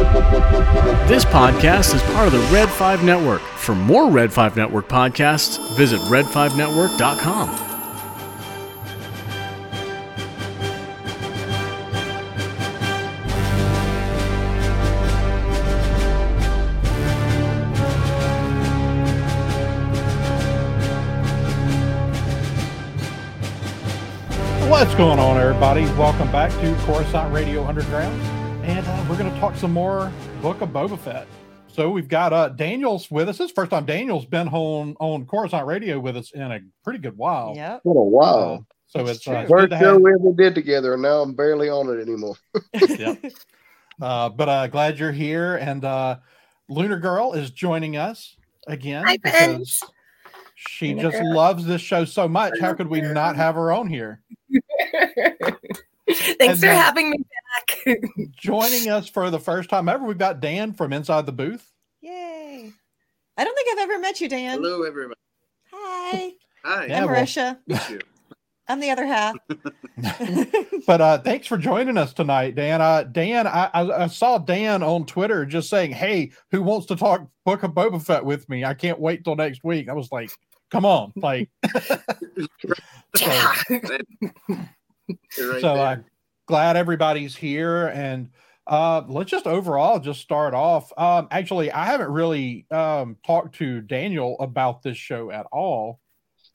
This podcast is part of the Red 5 Network. For more Red 5 Network podcasts, visit red5network.com. What's going on, everybody? Welcome back to Coruscant Radio Underground, and uh, we're going to talk some more Book of Boba Fett. So we've got uh, Daniel's with us. This is the first time Daniel's been on on Coruscant Radio with us in a pretty good while. Yeah, What a wow. So That's it's, uh, it's good First to show have, we ever did together, and now I'm barely on it anymore. Yep. uh, but uh, glad you're here. And uh, Lunar Girl is joining us again Hi, Ben. because she Lunar just Girl. loves this show so much. How could we not have her on here? Thanks And for having me back. Joining us for the first time ever, we've got Dan from Inside the Booth. Yay. I don't think I've ever met you, Dan. Hello, everybody. Hi. Hi. Yeah, I'm Marisha. Meet you. I'm the other half. But uh, thanks for joining us tonight, Dan. Uh, Dan, I, I, I saw Dan on Twitter just saying, "Hey, who wants to talk Book of Boba Fett with me? I can't wait till next week." I was like, "Come on!" Like, so, You're right so there. I'm glad everybody's here, and uh, let's just overall just start off. Um, actually, I haven't really um, talked to Daniel about this show at all,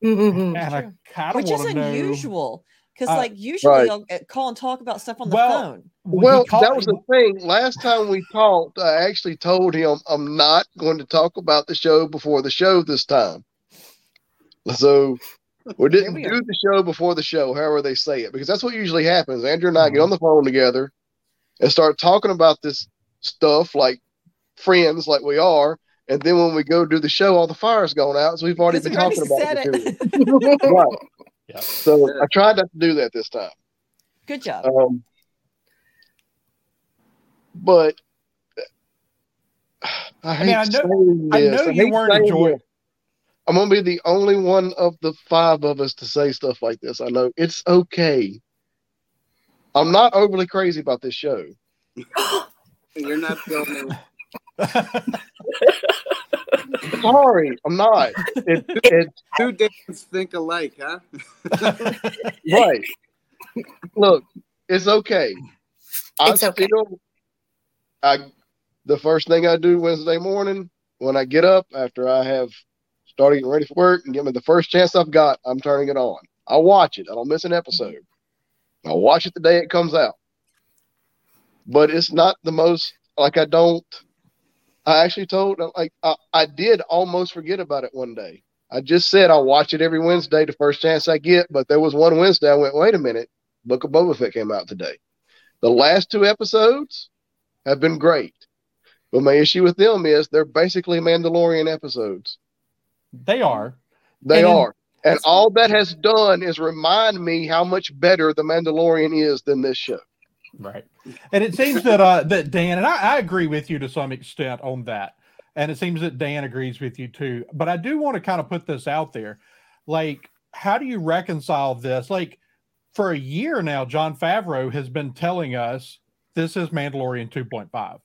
Mhm. and I kind of Which is to know. unusual. Because Uh, like usually Right. I'll uh, call and talk about stuff on the Well, phone. He Well, called- that was the thing. Last time we talked, I actually told him I'm not going to talk about the show before the show this time. So we didn't we do the show before the show, however they say it, because that's what usually happens. Andrew and I get Mhm. on the phone together and start talking about this stuff like friends, like we are. And then when we go do the show, all the fire's gone out. So we've already been already talking about it. it. for two weeks. right. Yeah. So I tried not to do that this time. Good job. Um, but I, hate mean, I know- saying I this. know you weren't saying enjoying. This. I'm gonna be the only one of the five of us to say stuff like this. I know it's okay. I'm not overly crazy about this show. You're not the only Sorry, I'm not. It, it's two days think alike, huh? right. Look, it's okay. I It's okay. still, I, the first thing I do Wednesday morning when I get up after I have started getting ready for work and give me the first chance I've got, I'm turning it on. I watch it. I don't miss an episode. I watch it the day it comes out. But it's not the most like I don't. I actually told like I, I did almost forget about it one day. I just said I'll watch it every Wednesday, the first chance I get. But there was one Wednesday I went, wait a minute, Book of Boba Fett came out today. The last two episodes have been great. But my issue with them is they're basically Mandalorian episodes. They are. They And then- are. And all that has done is remind me how much better The Mandalorian is than this show. Right. And it seems that uh that Dan and I, I agree with you to some extent on that. And it seems that Dan agrees with you too. But I do want to kind of put this out there. Like, how do you reconcile this? Like, for a year now, Jon Favreau has been telling us this is Mandalorian 2.5.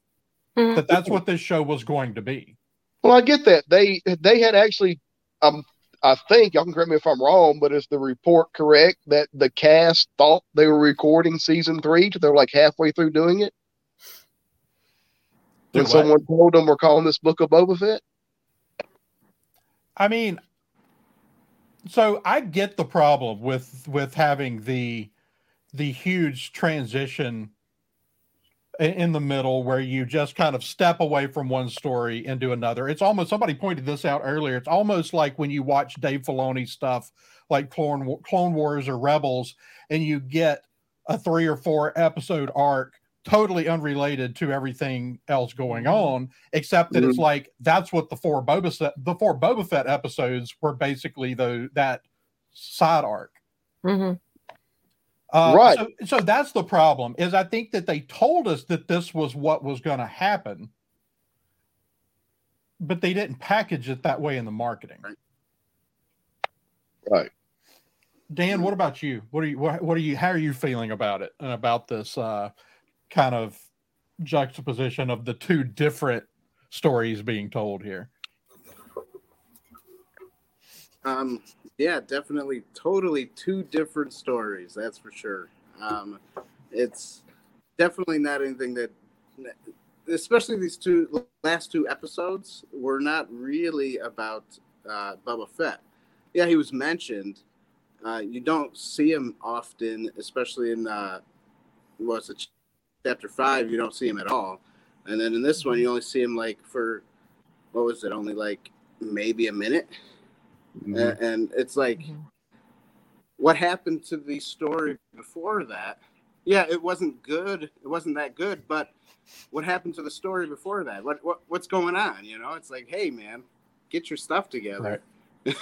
Mhm. That that's what this show was going to be. Well, I get that. They they had actually um I think y'all can correct me if I'm wrong, but is the report correct that the cast thought they were recording season three they're like halfway through doing it? Do When what? someone told them we're calling this book of Boba Fett? I mean, so I get the problem with with having the the huge transition in the middle where you just kind of step away from one story into another. It's almost somebody pointed this out earlier. It's almost like when you watch Dave Filoni stuff like Clone Clone Wars or Rebels, and you get a three or four episode arc totally unrelated to everything else going on, except that it's like that's what the four Boba Fett, the four Boba Fett episodes were basically the that side arc. Mhm. Uh, Right. So, so that's the problem. Is I think that they told us that this was what was going to happen, but they didn't package it that way in the marketing. Right. Right. Dan, what about you? What are you? What, what are you? How are you feeling about it and about this uh, kind of juxtaposition of the two different stories being told here. Um, yeah, definitely, totally two different stories. That's for sure. Um, it's definitely not anything that, especially these two last two episodes, were not really about uh, Fett. Yeah, he was mentioned. Uh, you don't see him often, especially in uh, what's it, chapter five. You don't see him at all, and then in this one, you only see him like for what was it? Only like maybe a minute. Mhm. A- and it's like Mhm. what happened to the story before that yeah it wasn't good it wasn't that good but what happened to the story before that what, what what's going on you know it's like hey man get your stuff together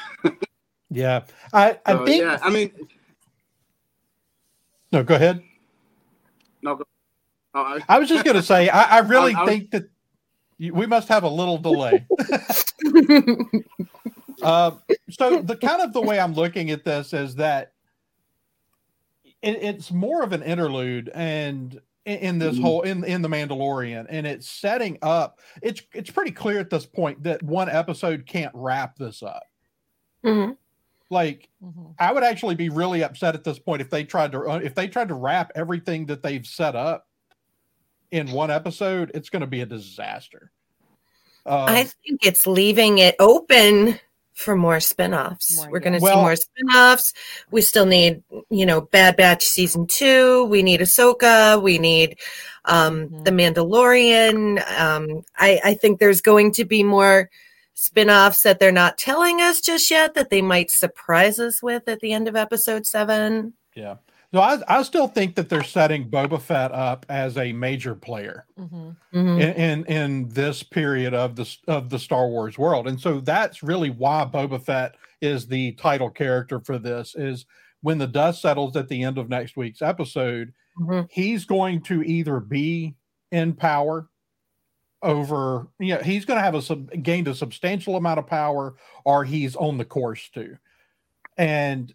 Yeah, I, I So, think. yeah i mean No, go ahead. no go, oh, I, I was just going to say, I, I really I was- think that you, we must have a little delay. Uh, so the kind of the way I'm looking at this is that it, it's more of an interlude and in, in this Mhm. whole in in the Mandalorian, and it's setting up. It's it's pretty clear at this point that one episode can't wrap this up. Mhm. Like Mhm. I would actually be really upset at this point if they tried to if they tried to wrap everything that they've set up in one episode. It's going to be a disaster. Um, I think it's leaving it open for more spin-offs. More, We're going to Well- see more spin-offs. We still need, you know, Bad Batch season 2, we need Ahsoka, we need um Mhm. The Mandalorian. Um I I think there's going to be more spin-offs that they're not telling us just yet that they might surprise us with at the end of episode 7. Yeah. So I, I still think that they're setting Boba Fett up as a major player Mhm. Mhm. in, in in this period of the of the Star Wars world, and so that's really why Boba Fett is the title character for this. Is when the dust settles at the end of next week's episode, Mhm. he's going to either be in power over, you know, he's going to have a sub, gained a substantial amount of power, or he's on the course to, and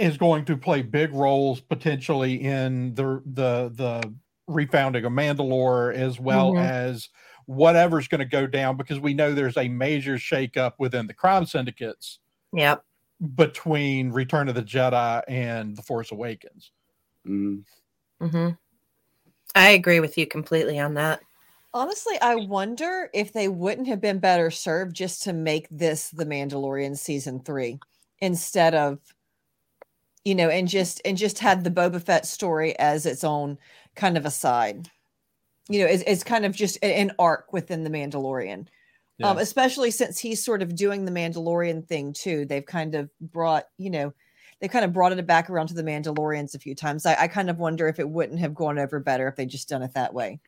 is going to play big roles potentially in the the the refounding of Mandalore as well Mhm. as whatever's going to go down because we know there's a major shakeup within the crime syndicates Yep. between Return of the Jedi and The Force Awakens. Mhm. Mhm. I agree with you completely on that. Honestly, I wonder if they wouldn't have been better served just to make this the Mandalorian season three instead of, you know, and just and just had the Boba Fett story as its own kind of aside. You know, it's, it's kind of just an arc within the Mandalorian. Um, especially since he's sort of doing the Mandalorian thing too. They've kind of brought, you know, they kind of brought it back around to the Mandalorians a few times. I, I kind of wonder if it wouldn't have gone over better if they just done it that way.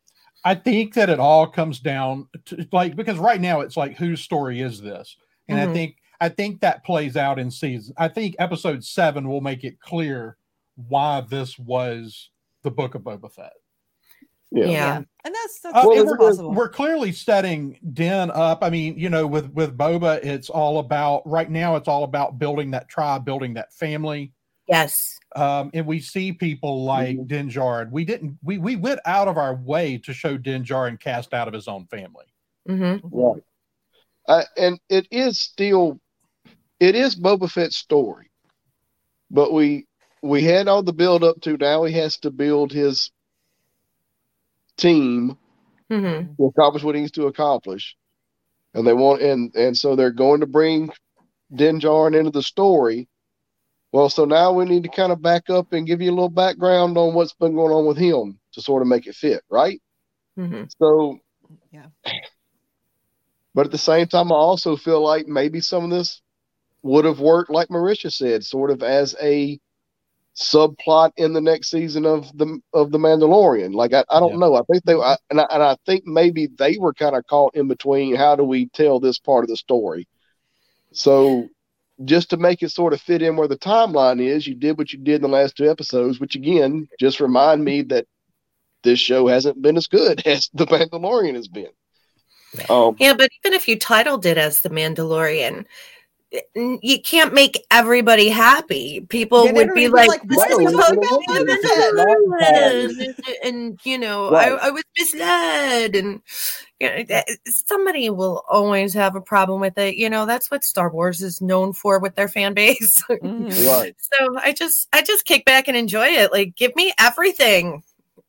I think that it all comes down to like because right now it's like whose story is this? And I Mhm. think I think that plays out in season. I think episode seven will make it clear why this was the book of Boba Fett. Yeah. Yeah. and that's that's Uh, Well, we're, possible. we're clearly setting Din up. I mean, you know, with with Boba, it's all about right now. It's all about building that tribe, building that family. Yes. Um, and we see people like Mhm. Din We didn't. We we went out of our way to show Din Djarin cast out of his own family. hmm Right. Uh, and it is still, it is Boba Fett's story, but we we had all the build up to now he has to build his team hmm to accomplish what he needs to accomplish, and they want and and so they're going to bring Din Djarin into the story. Well, so now we need to kind of back up and give you a little background on what's been going on with him to sort of make it fit, right? hmm So, Yeah. But at the same time, I also feel like maybe some of this would have worked, like Marisha said, sort of as a subplot in the next season of the of the Mandalorian. Like I, I don't Yeah. know. I think they I, and I, and I think maybe they were kind of caught in between. How do we tell this part of the story? So. Just to make it sort of fit in where the timeline is, you did what you did in the last two episodes, which again just remind me that this show hasn't been as good as the Mandalorian has been. Um, Yeah, but even if you titled it as The Mandalorian, n- you can't make everybody happy. People Yeah, would be like, like, "This what is are we about talking about Mandalorian," Mandalorian? and, and, you know, Right. I, I was misled, and you know, somebody will always have a problem with it. You know, that's what Star Wars is known for with their fan base. Mhm. Right. so I just, I just kick back and enjoy it. Like, give me everything.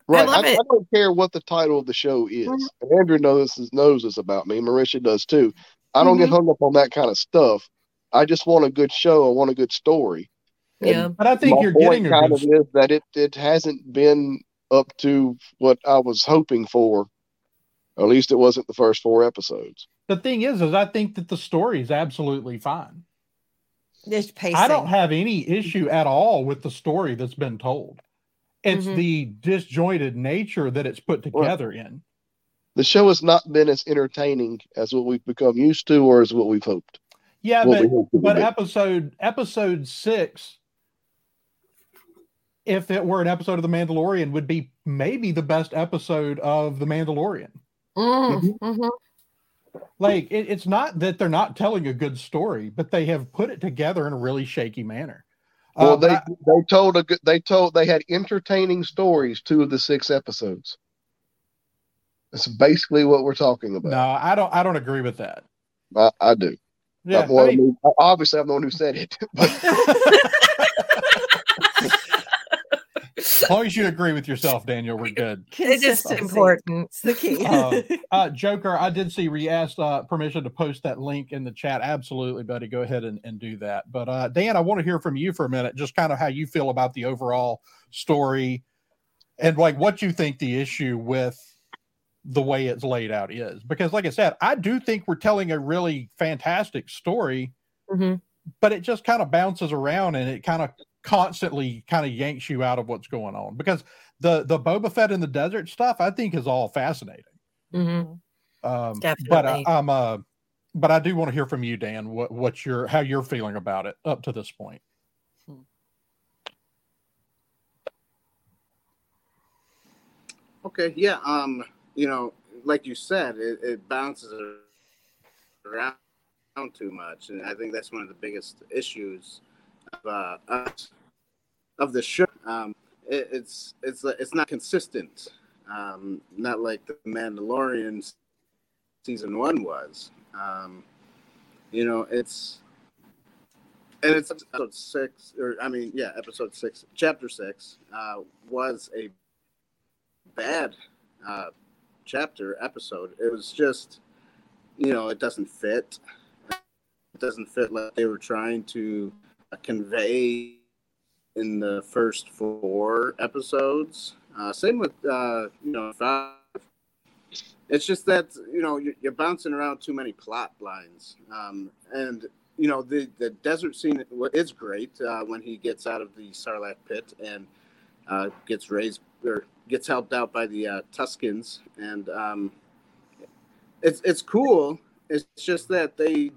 Right. love I, it. I don't care what the title of the show is. Mhm. And Andrew knows this, knows this about me. Marisha does too. I don't get Mm-hmm. hung up on that kind of stuff. I just want a good show. I want a good story. And Yeah. But I think my you're point getting kind good of is that it it hasn't been up to what I was hoping for. At least it wasn't the first four episodes. the thing is is i think that the story is absolutely fine It's pacing. i don't have any issue at all with the story that's been told it's Mhm. the disjointed nature that it's put together in The show has not been as entertaining as what we've become used to, or as what we've hoped. Yeah What but hoped it would but episode episode six if it were an episode of the mandalorian would be maybe the best episode of the mandalorian Mm, mhm. like it, it's not that they're not telling a good story but they have put it together in a really shaky manner Well, Uh, they I- they told a good they told they had entertaining stories two of the six episodes. That's basically what we're talking about. no i don't i don't agree with that I, I do. Yeah I'm the one I mean- obviously, I'm the one who said it. But as long as you agree with yourself, Daniel, we're good. It is Consistency. important. It's the key. Uh, Uh, Joker, I did see re asked uh, permission to post that link in the chat. Absolutely, buddy. Go ahead and, and do that. But uh, Dan, I want to hear from you for a minute, just kind of how you feel about the overall story and like what you think the issue with the way it's laid out is. Because, like I said, I do think we're telling a really fantastic story, Mhm. but it just kind of bounces around and it kind of constantly kind of yanks you out of what's going on. Because the the Boba Fett in the desert stuff, I think, is all fascinating. Mhm. Um, but I, I'm uh, but I do want to hear from you, Dan. What what's your how you're feeling about it up to this point? Okay, yeah. Um, you know, like you said, it, it bounces around too much, and I think that's one of the biggest issues of uh, us- of the show. Um, it, it's it's it's not consistent. Um, not like the Mandalorian season one was. Um, you know, it's and it's episode six, or I mean, yeah, episode six, chapter six, uh, was a bad uh, chapter episode. It was just, you know, it doesn't fit. It doesn't fit like they were trying to convey in the first four episodes. Uh, same with, uh, you know, five. It's just that you know you're, bouncing around too many plot lines, um, and you know the the desert scene is great uh, when he gets out of the Sarlacc pit and uh, gets raised or gets helped out by the uh, Tuscans, and um, it's it's cool. It's just that they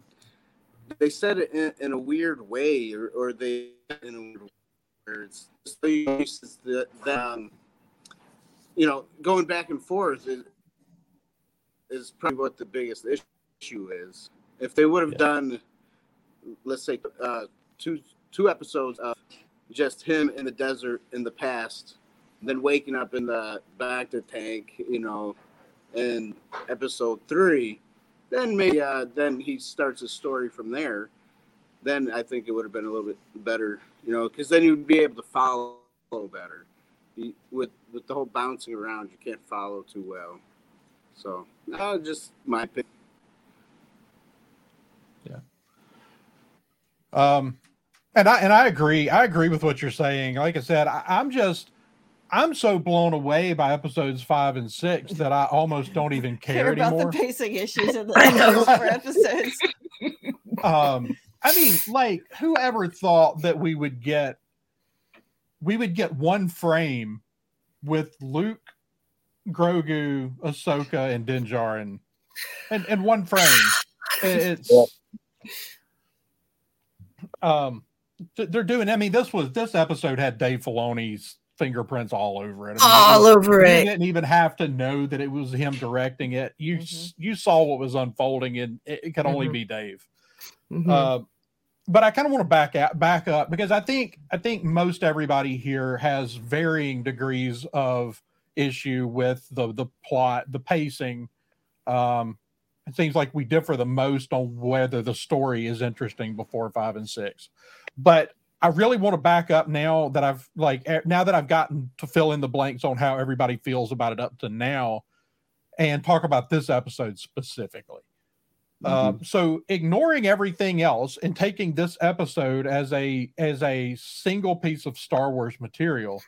they said it in, in a weird way, or, or they in a weird where it's just the uses that um, you know going back and forth is, is probably what the biggest issue is. If they would have Yeah. done, let's say, uh, two two episodes of just him in the desert in the past, then waking up in the bacta tank, you know, in episode three, then maybe uh, then he starts a story from there. Then I think it would have been a little bit better, you know, because then you'd be able to follow better. With with the whole bouncing around, you can't follow too well. So, uh, just my opinion. Yeah. Um, and I and I agree. I agree with what you're saying. Like I said, I, I'm just I'm so blown away by episodes five and six that I almost don't even care, care about anymore. the pacing issues in the I four episodes. um i mean like whoever thought that we would get we would get one frame with luke grogu ahsoka and din Djarin and and one frame it's um they're doing i mean this was this episode had dave filoni's fingerprints all over it I mean, All over you it. You didn't even have to know that it was him directing it you s you saw what was unfolding and it, it could only Mhm. be dave Mhm. uh, but I kind of want to back out, back up because I think I think most everybody here has varying degrees of issue with the the plot, the pacing. Um, it seems like we differ the most on whether the story is interesting before five and six. But I really want to back up now that I've like now that I've gotten to fill in the blanks on how everybody feels about it up to now, and talk about this episode specifically. Mm-hmm. Uh, so ignoring everything else and taking this episode as a as a single piece of Star Wars material,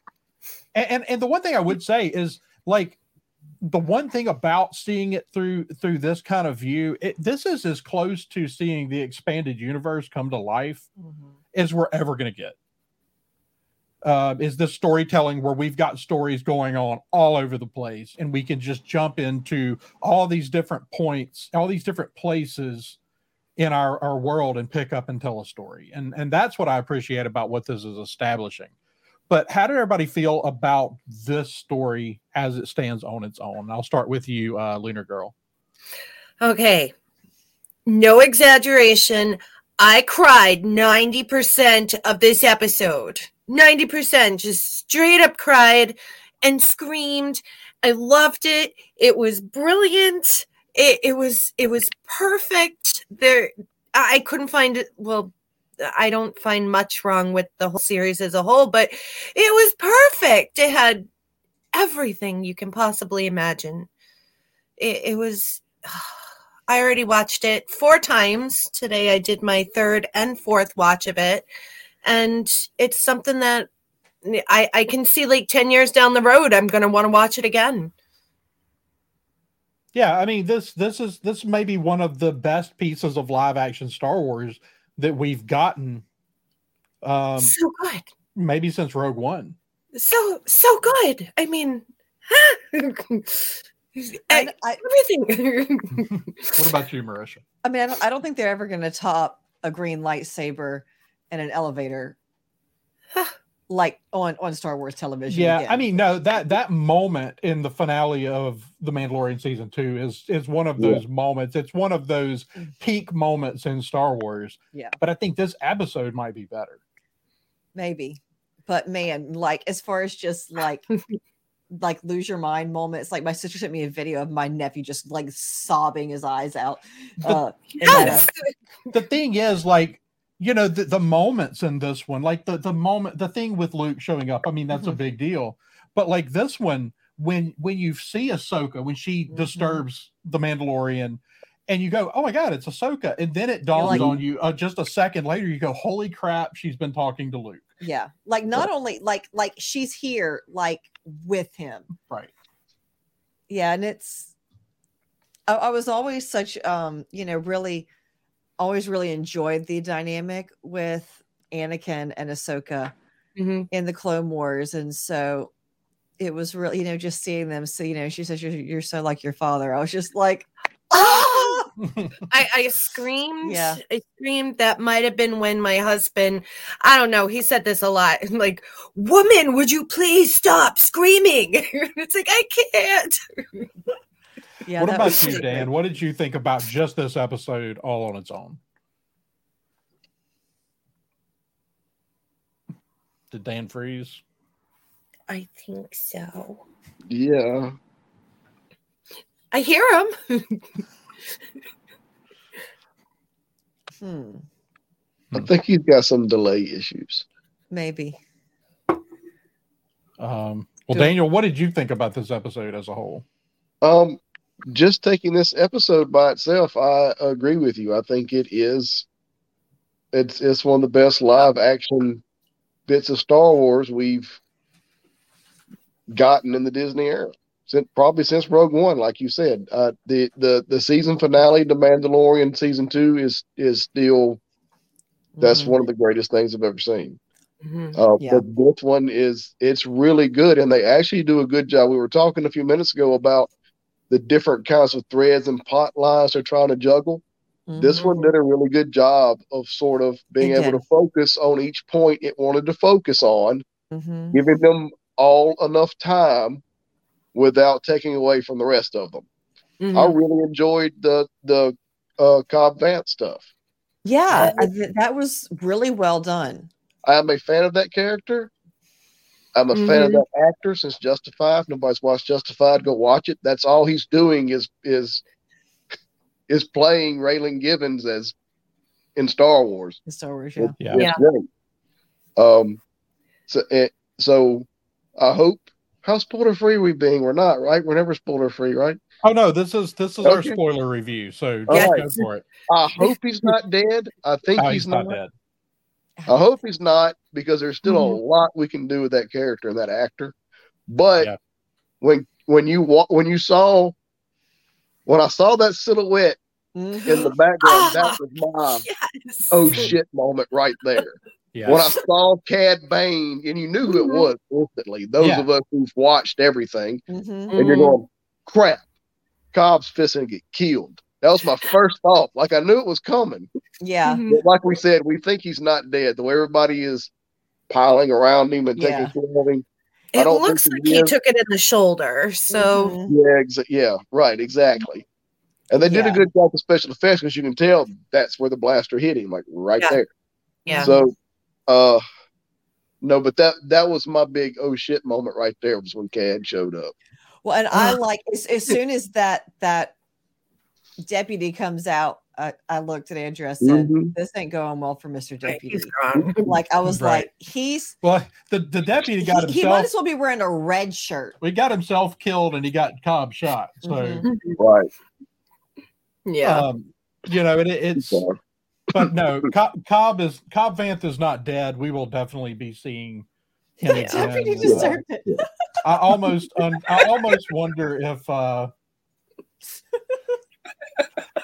and, and and the one thing I would say is like the one thing about seeing it through through this kind of view, it, this is as close to seeing the expanded universe come to life mm-hmm. As we're ever going to get. Uh, is this storytelling where we've got stories going on all over the place and we can just jump into all these different points all these different places in our, our world and pick up and tell a story. And and that's what i appreciate about what this is establishing. But how did everybody feel about this story as it stands on its own? I'll start with you uh, lunar girl. Okay. No exaggeration i cried 90% of this episode 90% just straight up cried and screamed. I loved it. It was brilliant. It, it was it was perfect. There I couldn't find it well I don't find much wrong with the whole series as a whole, but it was perfect. It had everything you can possibly imagine. It, it was I already watched it four times. Today I did my third and fourth watch of it. And it's something that I, I can see like 10 years down the road i'm going to want to watch it again. Yeah i mean this this is this may be one of the best pieces of live action star wars that we've gotten um so good. maybe since rogue one. So so good. I mean I, I, everything what about you marisha i mean i don't, I don't think they're ever going to top a green lightsaber in an elevator like on on Star Wars television. Yeah, again. I mean, no that that moment in the finale of the Mandalorian season two is is one of those yeah. moments. It's one of those mm. peak moments in Star Wars. Yeah, but I think this episode might be better. Maybe, but man, like as far as just like. like lose your mind moments. Like my sister sent me a video of my nephew just like sobbing his eyes out. Uh, yes. the thing is, like you know the, the moments in this one like the the moment the thing with luke showing up i mean that's mm-hmm. a big deal but like this one when when you see ahsoka when she mm-hmm. disturbs the mandalorian and you go oh my god it's ahsoka and then it dawns like, on you uh, just a second later you go holy crap she's been talking to luke yeah like not only like like she's here like with him right yeah and it's I, I was always such um you know really always really enjoyed the dynamic with Anakin and Ahsoka mm-hmm. in the Clone Wars, and so it was really, you know, just seeing them. So, you know, she says you're, you're so like your father. I was just like! I, I screamed. Yeah. I screamed. That might have been when my husband, I don't know, he said this a lot. Like, woman, would you please stop screaming? it's like, I can't. Yeah. What about you, Dan? What did you think about just this episode all on its own? Did Dan freeze? I think so. Yeah. I hear him. Hmm. I think he's got some delay issues. Maybe. Um, well, Daniel, what did you think about this episode as a whole? Um, just taking this episode by itself, I agree with you. I think it is it's it's one of the best live action bits of Star Wars we've gotten in the Disney era. Since, probably since Rogue One, like you said, uh, the the the season finale, The Mandalorian season two, is is still that's mm-hmm. one of the greatest things I've ever seen. Mm-hmm. Uh, yeah. But this one is it's really good, and they actually do a good job. We were talking a few minutes ago about the different kinds of threads and pot lines they're trying to juggle. Mm-hmm. This one did a really good job of sort of being able to focus on each point it wanted to focus on, mm-hmm. giving them all enough time without taking away from the rest of them. Mm-hmm. I really enjoyed the the uh, Cobb Vanth stuff. Yeah, I th- that was really well done. I'm a fan of that character. I'm a fan of Mhm. that actor since Justified. If nobody's watched Justified, go watch it. That's all he's doing is is is playing Raylan Givens as in Star Wars. in Star Wars, yeah. Yeah. Yeah. Um, so it, so I hope how spoiler free we being. We're not right. We're never spoiler free, right? Oh no, this is this is our spoiler review. So All just right. go for it. I hope he's not dead. I think Oh, he's, not. dead. I hope he's not because there's still Mhm. a lot we can do with that character and that actor. But Yeah. when when you wa- when you saw when I saw that silhouette in the background, that was my Yes. oh shit moment right there. Yeah. When I saw Cad Bane, and you knew who it Mhm. was instantly. Those Yeah. of us who've watched everything, Mhm. and you're Mhm. going, crap, Cobb's fixing to get killed. That was my first thought. Like I knew it was coming. Yeah. Mhm. But like we said, we think he's not dead. The way everybody is piling around him and Yeah. taking care of him. I It don't looks think like he he took it in the shoulder. So Mhm. Yeah, exa- yeah, right, exactly. And they did Yeah. a good job with special effects because you can tell that's where the blaster hit him, like right Yeah. there. yeah. So, uh, no, but that that was my big oh shit moment right there was when Cad showed up. Well, and I like as, as soon as that that deputy comes out, I, I looked at Andrew. I said, Mhm. "This ain't going well for Mister Deputy." he's gone. Like I was Right. like, he's Well, the, the deputy got he, he might as well be wearing a red shirt. we got himself killed, and he got Cobb shot. So Mhm. Right. Yeah. um, you know, it, it's So, but no, Cobb, Cobb is Cobb Vanth is not dead. We will definitely be seeing him The again. deputy Uh, deserved it. I almost un, I almost wonder if uh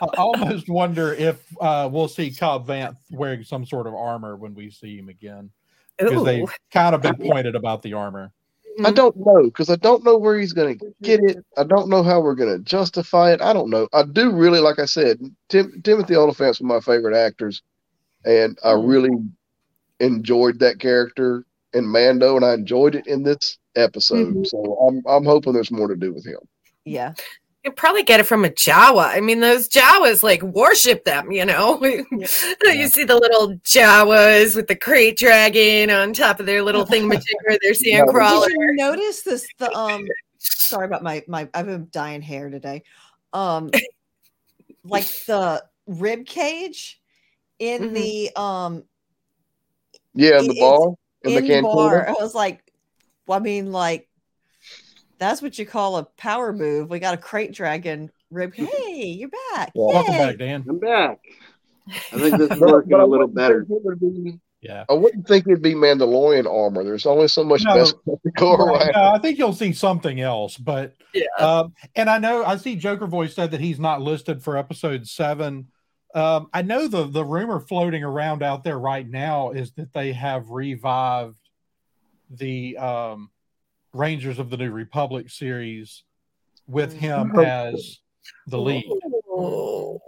I almost wonder if uh we'll see Cobb Vanth wearing some sort of armor when we see him again. Because they've kind of been pointed about the armor. I don't know because I don't know where he's going to get it. I don't know how we're going to justify it. I don't know. I do really, like I said, Tim, Timothy Olyphant's one of my favorite actors, and I Mhm. really enjoyed that character in Mando, and I enjoyed it in this episode. Mhm. So I'm I'm hoping there's more to do with him. Yeah. You probably get it from a Jawa. I mean, those Jawas like worship them, you know. you see the little Jawas with the krayt dragon on top of their little thingamajigger, their sand Did crawler. Did you notice this? The um, sorry about my my. I've been dying hair today. Um, like the rib cage in Mhm. the um Yeah, in the it's bar, in, in the the cantina. bar. I was like, well, I mean, like that's what you call a power move. We got a krayt dragon rib. Hey, you're back. Yeah. Welcome back, Dan. I'm back. I think this is But- working but I a little better. think it would be- Yeah. I wouldn't think it'd be Mandalorian armor. There's only so much No. best go around. No, I think you'll see something else, but Yeah. um, and I know I see Joker Voice said that he's not listed for episode seven. Um, I know the the rumor floating around out there right now is that they have revived the um, Rangers of the New Republic series with him Mhm. as the lead. Oh,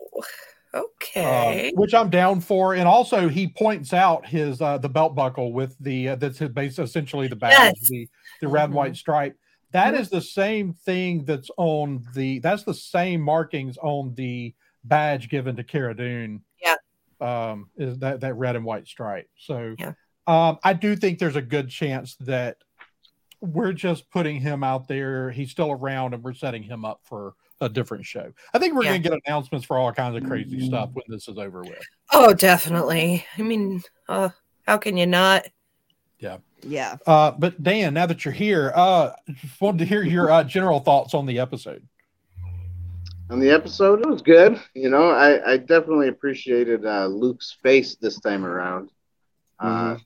um, okay. which I'm down for. And also, he points out his uh, the belt buckle with the uh, that's his base essentially the badge, Yes. the the red and white stripe. That Mhm. is the same thing that's on the that's the same markings on the badge given to Cara Dune. Yeah. Um, is that that red and white stripe. So Yeah. um, I do think there's a good chance that we're just putting him out there. He's still around, and we're setting him up for a different show. I think we're Yeah. going to get announcements for all kinds of crazy stuff when this is over with. oh, definitely. I mean, uh, how can you not? Yeah. Yeah. Uh, but Dan, now that you're here, uh, just wanted to hear your uh, general thoughts on the episode. On the episode, it was good. You know, I, I definitely appreciated uh, Luke's face this time around. Uh,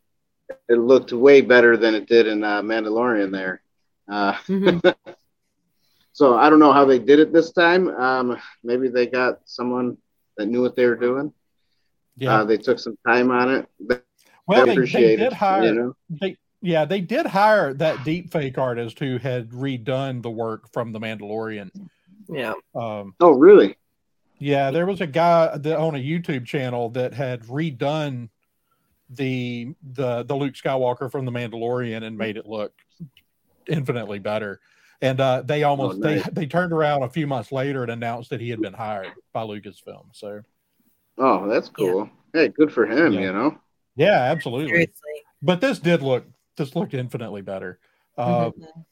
it looked way better than it did in uh, Mandalorian there. Uh, Mhm. so I don't know how they did it this time. Um, maybe they got someone that knew what they were doing. Yeah, Uh, they took some time on it. They well, they, they did it. hire. You know? They yeah, they did hire that deep fake artist who had redone the work from the Mandalorian. yeah. Um, Oh, really? yeah, there was a guy that on a YouTube channel that had redone the the the Luke Skywalker from the Mandalorian and made it look infinitely better. And uh, they almost Oh, nice. they they turned around a few months later and announced that he had been hired by Lucasfilm. So Oh, that's cool. Hey, good for him. Yeah. You know. Yeah, absolutely. Seriously. But this did look this looked infinitely better. Uh, Mhm.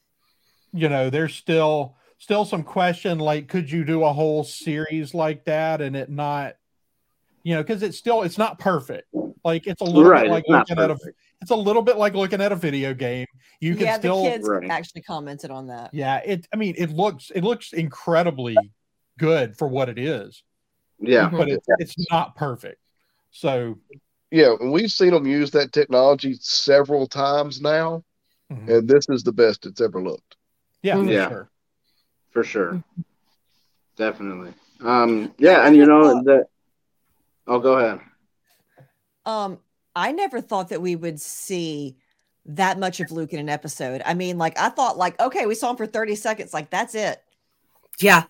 you know, there's still still some question like could you do a whole series like that and it not you know because it's still it's not perfect like it's a little Right. bit like it's not looking at a it's a little bit like looking at a video game you can yeah, still the kids Right. actually commented on that. yeah it i mean it looks it looks incredibly good for what it is Yeah. But it's it's not perfect so Yeah, and we've seen them use that technology several times now, mhm. and this is the best it's ever looked. yeah for Yeah. sure for sure. Definitely. Um. Yeah, and you know that. Oh, go ahead. Um, I never thought that we would see that much of Luke in an episode. I mean, like I thought, like okay, we saw him for thirty seconds, like that's it. Yeah.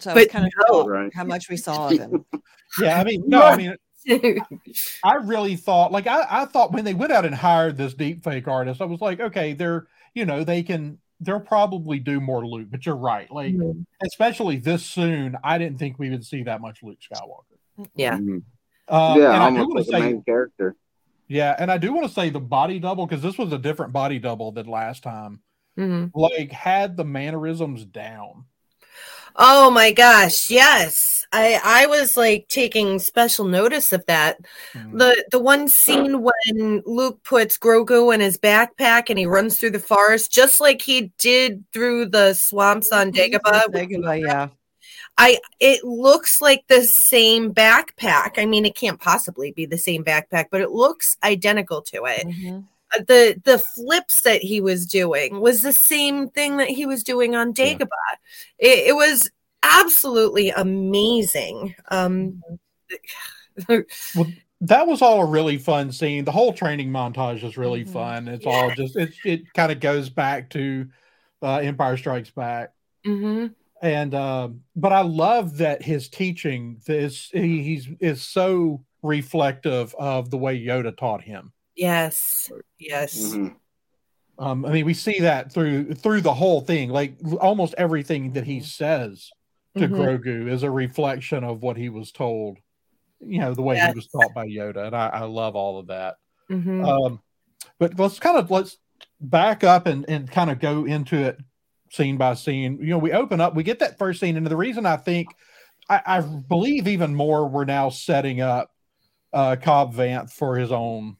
So I was But kind of no. Right. how much we saw of him. yeah i mean no i mean. I really thought, like, I, I thought when they went out and hired this deep fake artist, I was like, okay, they're, you know, they can, they'll probably do more Luke. But you're right, like, especially this soon, I didn't think we would see that much Luke Skywalker. Yeah. Mhm. Uh, yeah, and I do almost like to the say, main character. yeah, and I do want to say the body double because this was a different body double than last time. Mhm. Like, had the mannerisms down. Oh my gosh, yes. I I was like taking special notice of that. Mhm. The the one scene when Luke puts Grogu in his backpack and he runs through the forest just like he did through the swamps on Dagobah. Dagobah, yeah. I it looks like the same backpack. I mean, it can't possibly be the same backpack, but it looks identical to it. Mhm. Uh, The the flips that he was doing was the same thing that he was doing on Yeah. Dagobah. It, it was absolutely amazing. Um, that was all a really fun scene. The whole training montage is really Mhm. fun. It's all just, it, it kind of goes back to uh, Empire Strikes Back. mhm. and um but i love that his teaching is he, he's is so reflective of the way yoda taught him Yes, yes, Mhm. um i mean we see that through through the whole thing like almost everything that he says to Mhm. grogu is a reflection of what he was told you know the way Yes. he was taught by yoda and i, I love all of that Mhm. um but let's kind of let's back up and and kind of go into it scene by scene you know we open up we get that first scene and the reason i think i, I believe even more we're now setting up uh cobb vanth for his own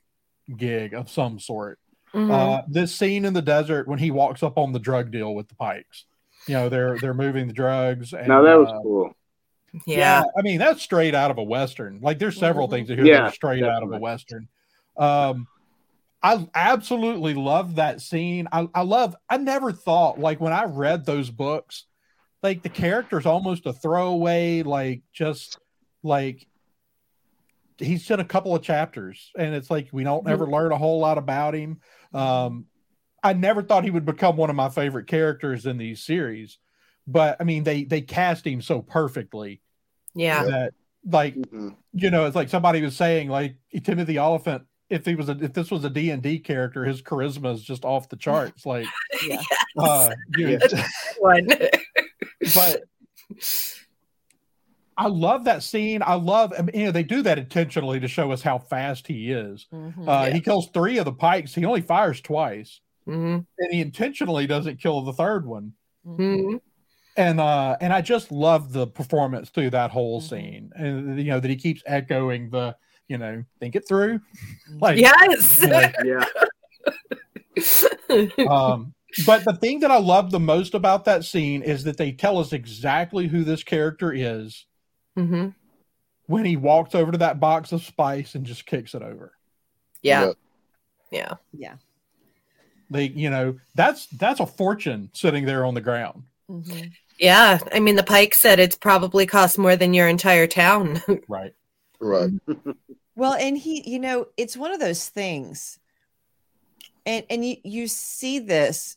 gig of some sort Mhm. uh this scene in the desert when he walks up on the drug deal with the pikes you know they're they're moving the drugs and Now that was uh, cool. yeah. I mean that's straight out of a western. Like there's several things here Yeah, that are straight out of a western. Um, I absolutely love that scene. I, I love. I never thought like when I read those books, like the character's almost a throwaway. Like just like he's in a couple of chapters, and it's like we don't ever learn a whole lot about him. Um, I never thought he would become one of my favorite characters in these series, but I mean they they cast him so perfectly yeah. that like Mhm. you know it's like somebody was saying like timothy olyphant if he was a if this was a d&d character his charisma is just off the charts like Yeah. uh you One. but i love that scene i love I mean, you know they do that intentionally to show us how fast he is Mhm. uh Yeah. he kills three of the pikes he only fires twice Mhm. and he intentionally doesn't kill the third one Mhm. and uh and i just love the performance through that whole Mhm. scene and you know that he keeps echoing the you know think it through like Yes. you know, Yeah. um but the thing that i love the most about that scene is that they tell us exactly who this character is hmm when he walks over to that box of spice and just kicks it over Yeah. Yeah. Yeah. Yeah. They you know that's that's a fortune sitting there on the ground Mhm. Yeah. I mean, the Pike said it's probably cost more than your entire town. right Right. Well, and he, you know, it's one of those things, and and you you see this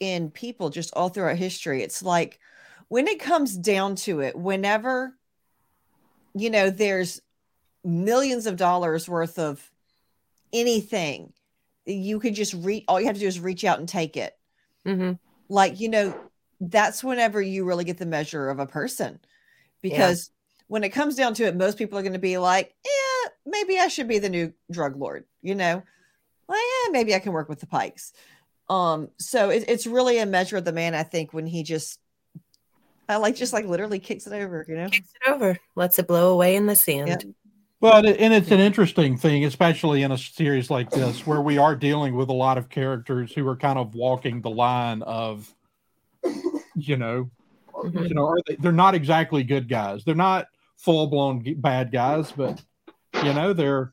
in people just all throughout history. It's like when it comes down to it, whenever you know there's millions of dollars worth of anything, you could just reach. All you have to do is reach out and take it. hmm Like you know, that's whenever you really get the measure of a person, because when it comes down to it, most people are going to be like, yeah, maybe I should be the new drug lord, you know? Well, yeah, maybe I can work with the Pikes. Um, so it, it's really a measure of the man, I think, when he just I like just like literally kicks it over, you know. Kicks it over, lets it blow away in the sand. Yeah. Well, and it's an interesting thing, especially in a series like this, where we are dealing with a lot of characters who are kind of walking the line of, you know, Mhm. you know, are they, they're not exactly good guys. They're not full blown bad guys, but you know, they're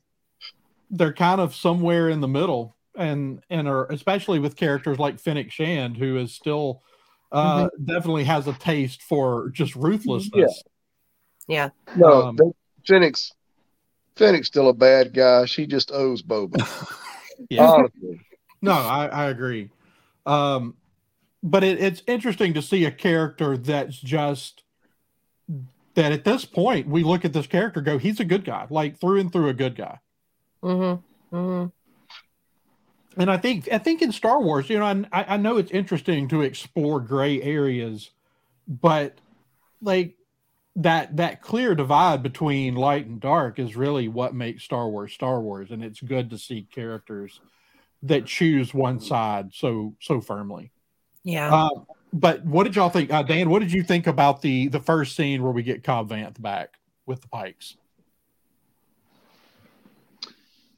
they're kind of somewhere in the middle, and and are especially with characters like Fennec Shand, who is still uh definitely has a taste for just ruthlessness. Yeah. yeah. No, Um, Phoenix. Phoenix still a bad guy. She just owes Boba. Yeah. Honestly, No, I, I agree. Um, but it, it's interesting to see a character that's just that at this point we look at this character go, he's a good guy, like through and through a good guy. Mm-hmm. Mm-hmm. And I think I think in Star Wars, you know, I, I know it's interesting to explore gray areas, but like that that clear divide between light and dark is really what makes Star Wars Star Wars, and it's good to see characters that choose one side so so firmly. Yeah. Uh, but what did y'all think, uh, Dan? What did you think about the the first scene where we get Cobb Vanth back with the Pikes?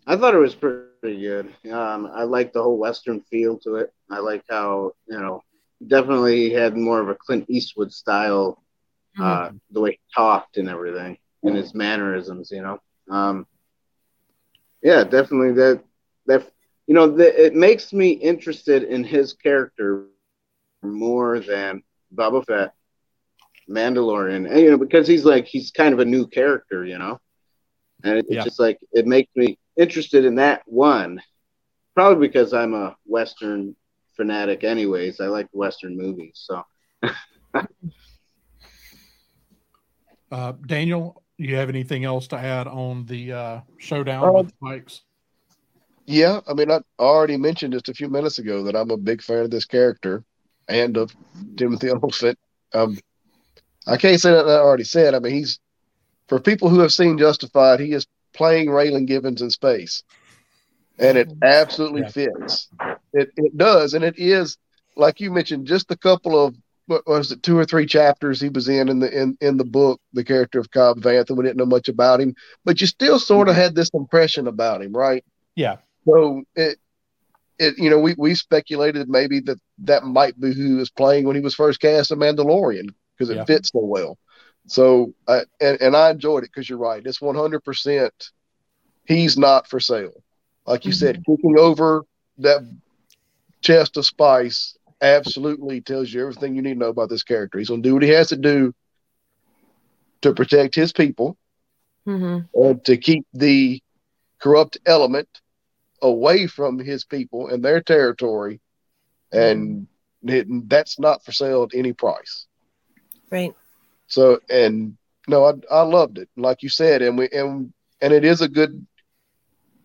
I thought it was pretty good. Um, I like the whole Western feel to it. I like how you know definitely he had more of a Clint Eastwood style, uh, the way he talked and everything, and his mannerisms. You know, um, yeah, definitely that that you know the, it makes me interested in his character more than Boba Fett, Mandalorian, and you know because he's like he's kind of a new character, you know, and it, it's Yeah. just like it makes me interested in that one. Probably because I'm a Western fanatic, anyways. I like Western movies, so Uh, Daniel, you have anything else to add on the uh, showdown Um, with the Pikes? yeah. I mean, I already mentioned just a few minutes ago that I'm a big fan of this character and of Timothy Olyphant. Um, I can't say that I already said. I mean, he's for people who have seen Justified, he is playing Raylan Givens in space, and it absolutely Yeah. fits. It it does, and it is like you mentioned, just a couple of what was it, two or three chapters he was in in the in, in the book, the character of Cobb Vanth, and we didn't know much about him, but you still sort of had this impression about him, right? Yeah, So it it you know we we speculated maybe that that might be who he was playing when he was first cast a Mandalorian because it Yeah. fits so well. So I and, and I enjoyed it because you're right. It's 100. percent He's not for sale. Like you said, mm-hmm. kicking over that chest of spice absolutely tells you everything you need to know about this character. He's going to do what he has to do to protect his people Mm-hmm. and to keep the corrupt element away from his people and their territory. And it, that's not for sale at any price. Right. So, and no, I, I loved it. Like you said, and we, and, and it is a good,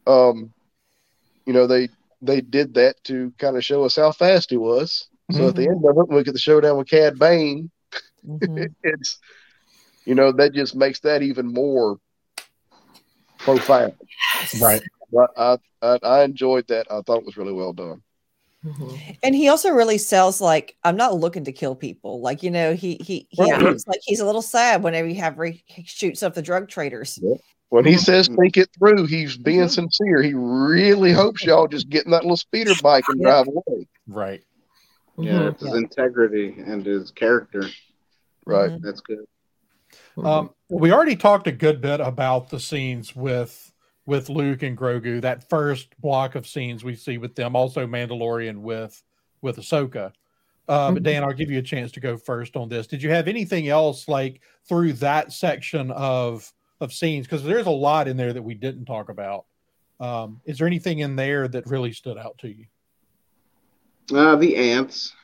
um, you know, they, they did that to kind of show us how fast he was. So at the end of it, we get the showdown with Cad Bane, Mhm. it's, you know, that just makes that even more profound. right. But I, I I enjoyed that. I thought it was really well done. Mhm. And he also really sells like I'm not looking to kill people. Like you know, he he he like he's a little sad whenever you have re- he shoots up the drug traders. When he Mhm. says think it through, he's being sincere. He really hopes y'all just get in that little speeder bike and drive away. Right. yeah, Mhm. it's his integrity and his character. Right. Mhm. That's good. Um, we already talked a good bit about the scenes with with Luke and Grogu. That first block of scenes we see with them, also Mandalorian with with Ahsoka. Uh, but. Dan, I'll give you a chance to go first on this. Did you have anything else like through that section of of scenes? Because there's a lot in there that we didn't talk about. Um, is there anything in there that really stood out to you? Uh, the ants,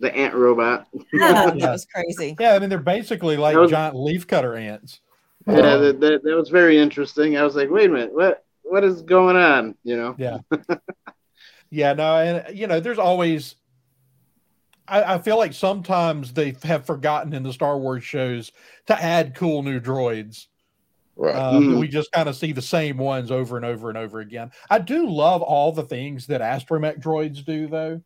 the ant robot. Yeah. that was crazy. Yeah, I mean they're basically like That was- giant leafcutter ants. Yeah, Um, that, that, that was very interesting. I was like, wait a minute, what what is going on? You know? Yeah. yeah, no, and you know, there's always I, I feel like sometimes they have forgotten in the Star Wars shows to add cool new droids. Right. Um, Mhm. We just kind of see the same ones over and over and over again. I do love all the things that astromech droids do, though,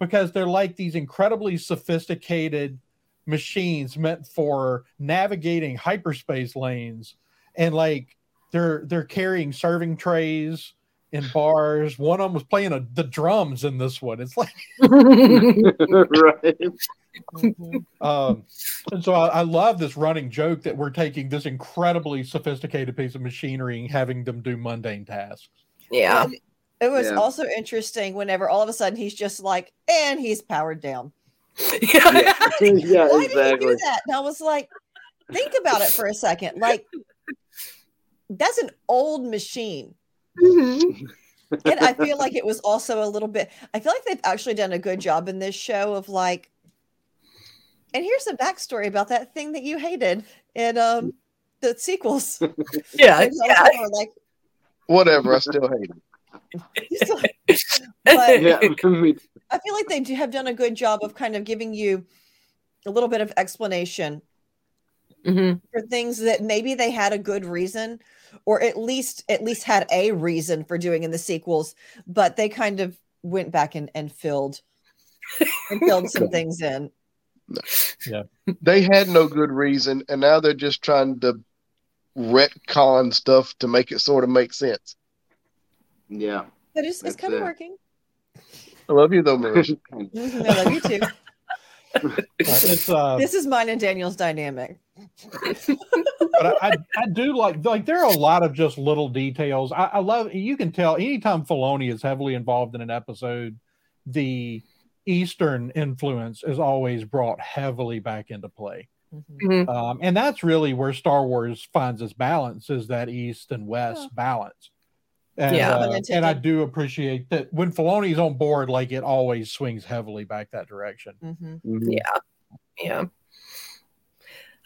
because they're like these incredibly sophisticated machines meant for navigating hyperspace lanes, and like they're they're carrying serving trays in bars. One of them was playing a, the drums in this one. It's like right. Um, and so I, I love this running joke that we're taking this incredibly sophisticated piece of machinery and having them do mundane tasks. yeah. It was Yeah. also interesting whenever all of a sudden he's just like, and he's powered down. Yeah, yeah Why did he do that? And I was like, think about it for a second. Like, that's an old machine. Mhm. And I feel like it was also a little bit, I feel like they've actually done a good job in this show of like, and here's the backstory about that thing that you hated in um the sequels. yeah. Yeah. like, Whatever. I still hate it. But- yeah. I feel like they do have done a good job of kind of giving you a little bit of explanation Mhm. for things that maybe they had a good reason or at least at least had a reason for doing in the sequels but they kind of went back and, and filled and filled some things in Yeah. They had no good reason, and now they're just trying to retcon stuff to make it sort of make sense. Yeah. but it's, it's That's kind of working I love you though, Mary. Mhm, i love you too It's uh, this is mine and daniel's dynamic but I, I, I do like like there are a lot of just little details. I, I love you can tell anytime Filoni is heavily involved in an episode, the Eastern influence is always brought heavily back into play. Mhm. Mhm. Um, and that's really where Star Wars finds its balance is that East and West Yeah. balance. And, Yeah. uh, and I do appreciate that when Filoni's on board, like it always swings heavily back that direction. Mhm. Yeah. Yeah.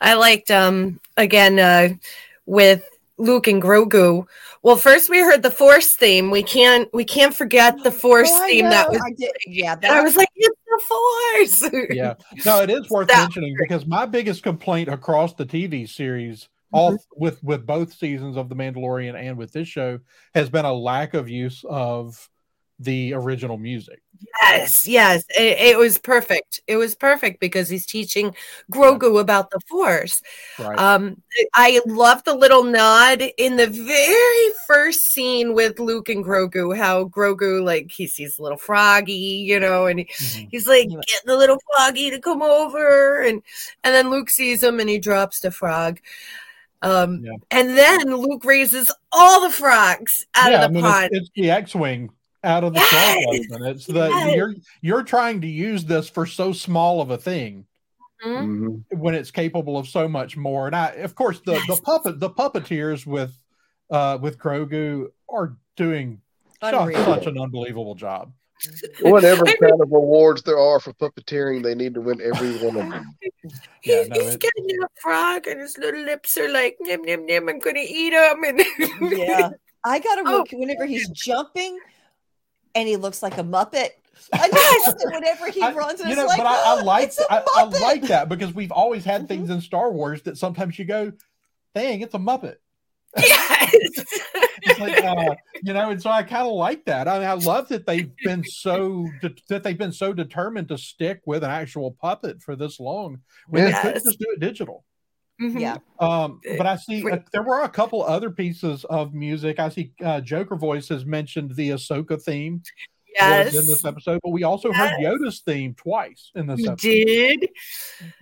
I liked um again uh with Luke and Grogu. Well, first we heard the Force theme. We can't we can't forget the Force Oh, I theme that was I did, yeah and I was like, it's the Force. Yeah. No, it is worth That- mentioning because my biggest complaint across the TV series, all with with both seasons of The Mandalorian and with this show, has been a lack of use of the original music. Yes, yes. It, it was perfect. It was perfect because he's teaching Grogu about the Force. Right. Um, I love the little nod in the very first scene with Luke and Grogu. How Grogu like he sees a little Froggy, you know, and he, Mhm. he's like Yeah. get the little Froggy to come over, and and then Luke sees him and he drops the frog. Um, Yeah. and then Luke raises all the frogs out yeah, of the mean, pond. it's, it's the X-wing out of the Yes! yes! It's the Yes! you're you're trying to use this for so small of a thing Mhm. Mhm. when it's capable of so much more. And I, of course, the the puppet the puppeteers with uh with Grogu are doing such, such an unbelievable job. Whatever kind of awards there are for puppeteering, they need to win every one of them. Yeah, he's no, he's it- getting that frog, and his little lips are like, "Nim nim nim." I'm gonna eat him, and yeah i gotta Oh. look whenever he's jumping and he looks like a muppet i just whenever he I- runs you know, like but I, I oh, like it's a I, I Muppet." like that because we've always had mm-hmm. things in Star Wars that sometimes you go, dang, it's a Muppet. Yes, like, uh, you know, and so I kind of like that. I mean, I love that they've been so de- that they've been so determined to stick with an actual puppet for this long when they could just do it digital. Mhm. yeah Um, but I see uh, there were a couple other pieces of music. I see uh, Joker Voice has mentioned the Ahsoka theme was in this episode, but we also heard Yoda's theme twice in this you episode. did.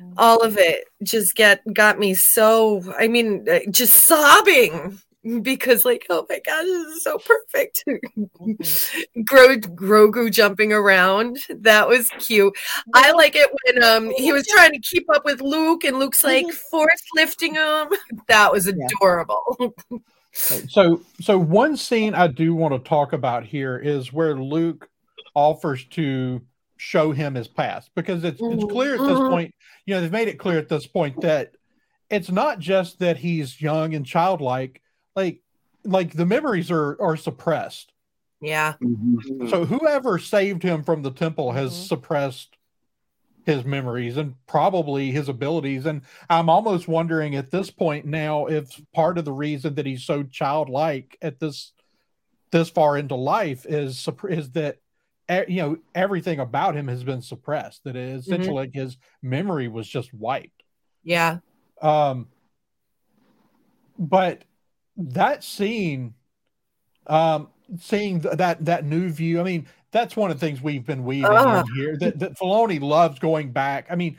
Mhm. All of it just get got me so. I mean, uh, just sobbing because, like, oh my gosh, this is so perfect. Gro- Grogu jumping around. That was cute. I like it when um he was trying to keep up with Luke and Luke's like Mhm. force lifting him. That was Yeah. adorable. So, so one scene I do want to talk about here is where Luke offers to show him his past because it's it's clear at this Mhm. point. You know, they've made it clear at this point that it's not just that he's young and childlike. Like, like the memories are are suppressed. Yeah. Mhm. So whoever saved him from the temple has Mhm. suppressed his memories and probably his abilities. And I'm almost wondering at this point now if part of the reason that he's so childlike at this this far into life is is that you know everything about him has been suppressed. That is essentially like his memory was just wiped. Yeah. Um, but that scene, um, seeing th- that that new view, I mean, that's one of the things we've been weaving Ugh. in here. That that Filoni loves going back. I mean,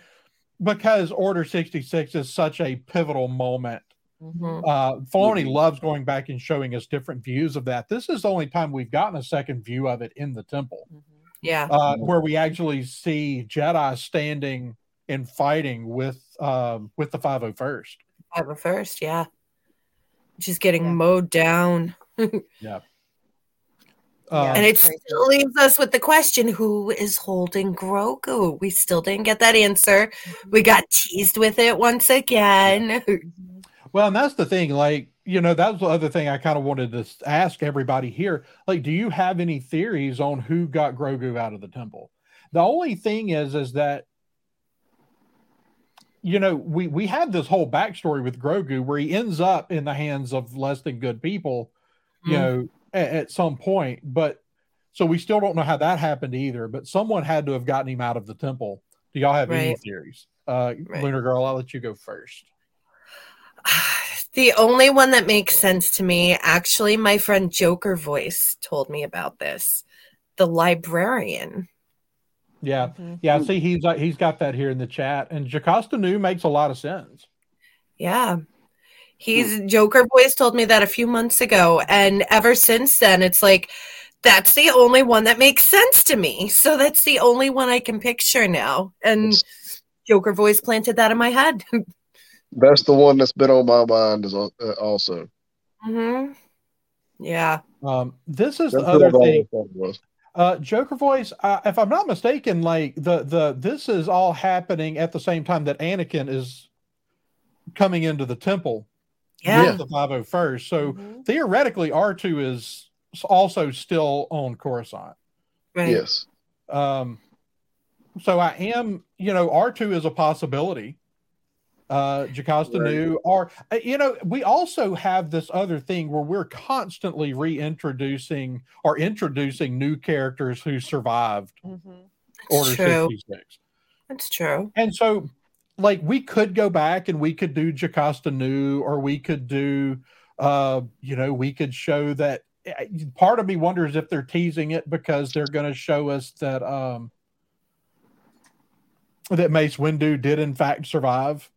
because Order sixty six is such a pivotal moment. Mhm. Uh, Filoni loves going back and showing us different views of that. This is the only time we've gotten a second view of it in the temple Mhm. Yeah. uh, where we actually see Jedi standing and fighting with um, with the 501st. 501st. Yeah. Just getting Yeah. mowed down. Yeah. Yeah. and it still leaves us with the question who is holding Grogu? We still didn't get that answer. We got teased with it once again. Well, and that's the thing. Like, you know, that was the other thing I kind of wanted to ask everybody here. Like, do you have any theories on who got Grogu out of the temple? The only thing is, is that you know, we we had this whole backstory with Grogu where he ends up in the hands of less than good people, you Mm. know, at, at some point. But so we still don't know how that happened either. But someone had to have gotten him out of the temple. Do y'all have any theories? Uh, Right. Lunar Girl, I'll let you go first. the only one that makes sense to me, actually, my friend Joker Voice told me about this. The librarian. Yeah, Mhm. yeah. See, he's uh, he's got that here in the chat, and Jocasta Nu makes a lot of sense. Yeah. He's Joker Voice told me that a few months ago. And ever since then, it's like, that's the only one that makes sense to me. So that's the only one I can picture now. And Joker Voice planted that in my head. That's the one that's been on my mind as al- uh, also. hmm Yeah. Um, this is That's the other thing. was. Uh, Joker voice. Uh, if I'm not mistaken, like the the this is all happening at the same time that Anakin is coming into the temple Yeah. with the 501st. So Mhm. theoretically, R2 is also still on Coruscant. Right. Yes. Um, so I am, you know, R2 is a possibility. Uh, Jocasta Right. Nu, or uh, you know, we also have this other thing where we're constantly reintroducing or introducing new characters who survived Mhm. Order true. 66. That's true. And so, like, we could go back and we could do Jocasta Nu, or we could do, uh, you know, we could show that. eh, Part of me wonders if they're teasing it because they're going to show us that um that Mace Windu did in fact survive.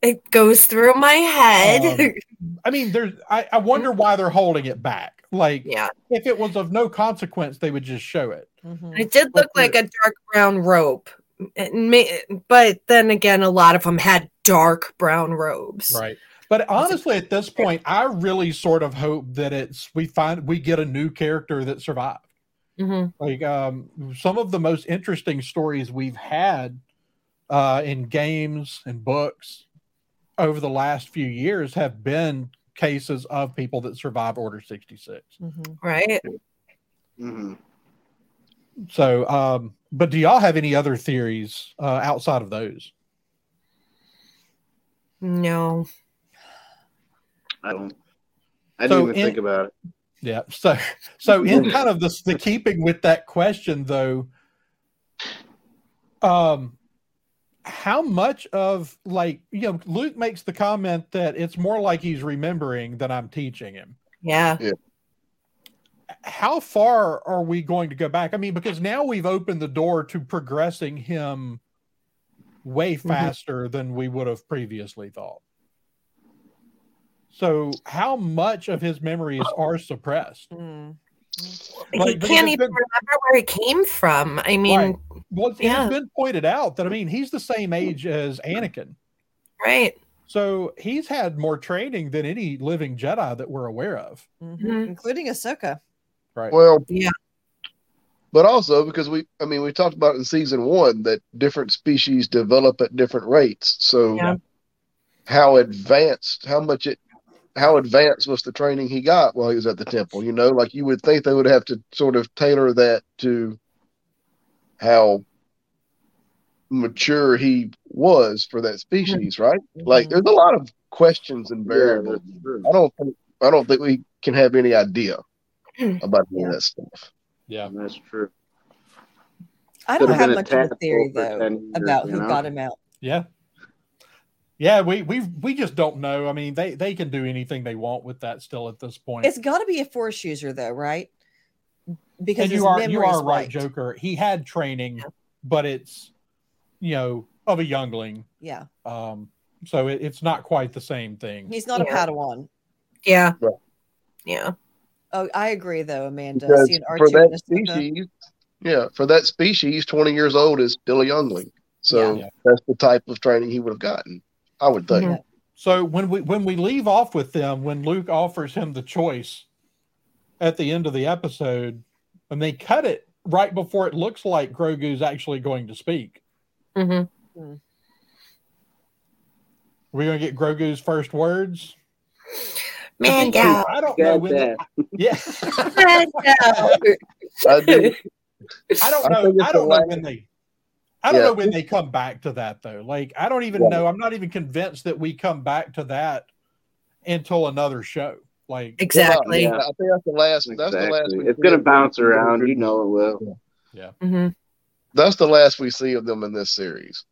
It goes through my head. Um, I mean, there's. I, I wonder why they're holding it back. Like, yeah. if it was of no consequence, they would just show it. Mhm. It did look But like a dark brown robe. It may- But then again, a lot of them had dark brown robes. Right. But honestly, at this point, I really sort of hope that it's we find we get a new character that survived. Mhm. Like um, some of the most interesting stories we've had uh, in games and books over the last few years have been cases of people that survive Order sixty six. Mhm. Right. Mhm. So, um, but do y'all have any other theories uh, outside of those? No. I don't. I So didn't even in- think about it. Yeah. So, so in kind of this, the keeping with that question though, um, how much of like you know Luke makes the comment that it's more like he's remembering than I'm teaching him. Yeah. How far are we going to go back? I mean, because now we've opened the door to progressing him way faster than we would have previously thought. So, how much of his memories are suppressed? Mm. he Like, because can't even been- remember where he came from. I mean, Right. Well, Yeah. it's been pointed out that I mean he's the same age as Anakin, right. so he's had more training than any living Jedi that we're aware of. Mhm. Mhm. Including Ahsoka. Right. Well, Yeah. but also because we, I mean, we talked about in season one that different species develop at different rates. So, Yeah. how advanced, how much it, how advanced was the training he got while he was at the temple? You know, like you would think they would have to sort of tailor that to how mature he was for that species, right? Mm-hmm. Like there's a lot of questions and variables. that's true. I don't think I don't think we can have any idea about any Yeah. of that stuff. Yeah. That's true. I don't have have much of a theory though years, about who know? got him out. Yeah. Yeah, we we we just don't know. I mean, they they can do anything they want with that still at this point. It's got to be a force user though, right? Because and you are you are right, wiped. Joker. He had training, but it's you know of a youngling. Yeah, Um, so it, it's not quite the same thing. he's not a Padawan. Yeah. Right. Yeah. Oh, I agree though, Amanda. Because Seeing for that Ahsoka- species, yeah, for that species, 20 years old is still a youngling. So Yeah. that's the type of training he would have gotten, I would think. So when we when we leave off with them, when Luke offers him the choice at the end of the episode, and they cut it right before it looks like Grogu's actually going to speak. hmm We're gonna get Grogu's first words. Man, Dude, yeah. I don't know when. that. yeah, Man, yeah. I do. I don't know. think it's I don't know last- when they. I don't Yeah. know when they come back to that though. Like I don't even Yeah. know. I'm not even convinced that we come back to that until another show. Like Exactly. Yeah. I think that's the last. That's the last. Exactly. It's gonna bounce around. You know it will. hmm That's the last we see of them in this series,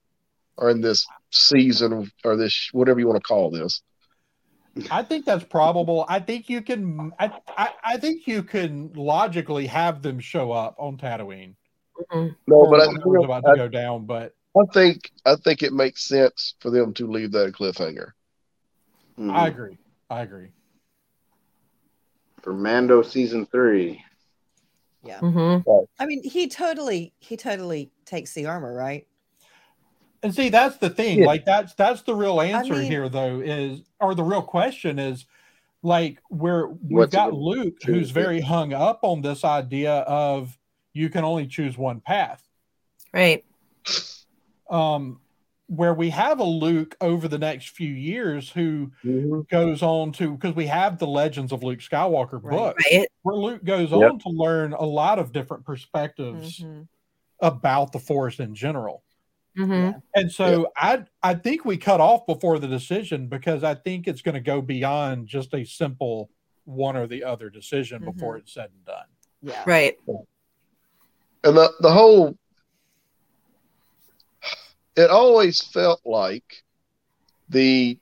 or in this season, or this whatever you want to call this. I think that's probable. I think you can. I, I I think you can logically have them show up on Tatooine. hmm No, but I, whatever's about to go down. But I think I think it makes sense for them to leave that cliffhanger. Mhm. I agree. I agree. For Mando season three. Yeah, hmm I mean, he totally, he totally takes the armor, right? And see, that's the thing. Yeah. Like that's that's the real answer mean- here, though, is or the real question is, like, where we've got Luke, choose? who's very hung up on this idea of you can only choose one path. Right. Um, where we have a Luke over the next few years who goes on to because we have the Legends of Luke Skywalker Right. book Right. where Luke goes Yep. on to learn a lot of different perspectives Mhm. about the Force in general. Hmm And so I I think we cut off before the decision because I think it's going to go beyond just a simple one or the other decision before it's said and done. Yeah, Right. and the the whole it always felt like the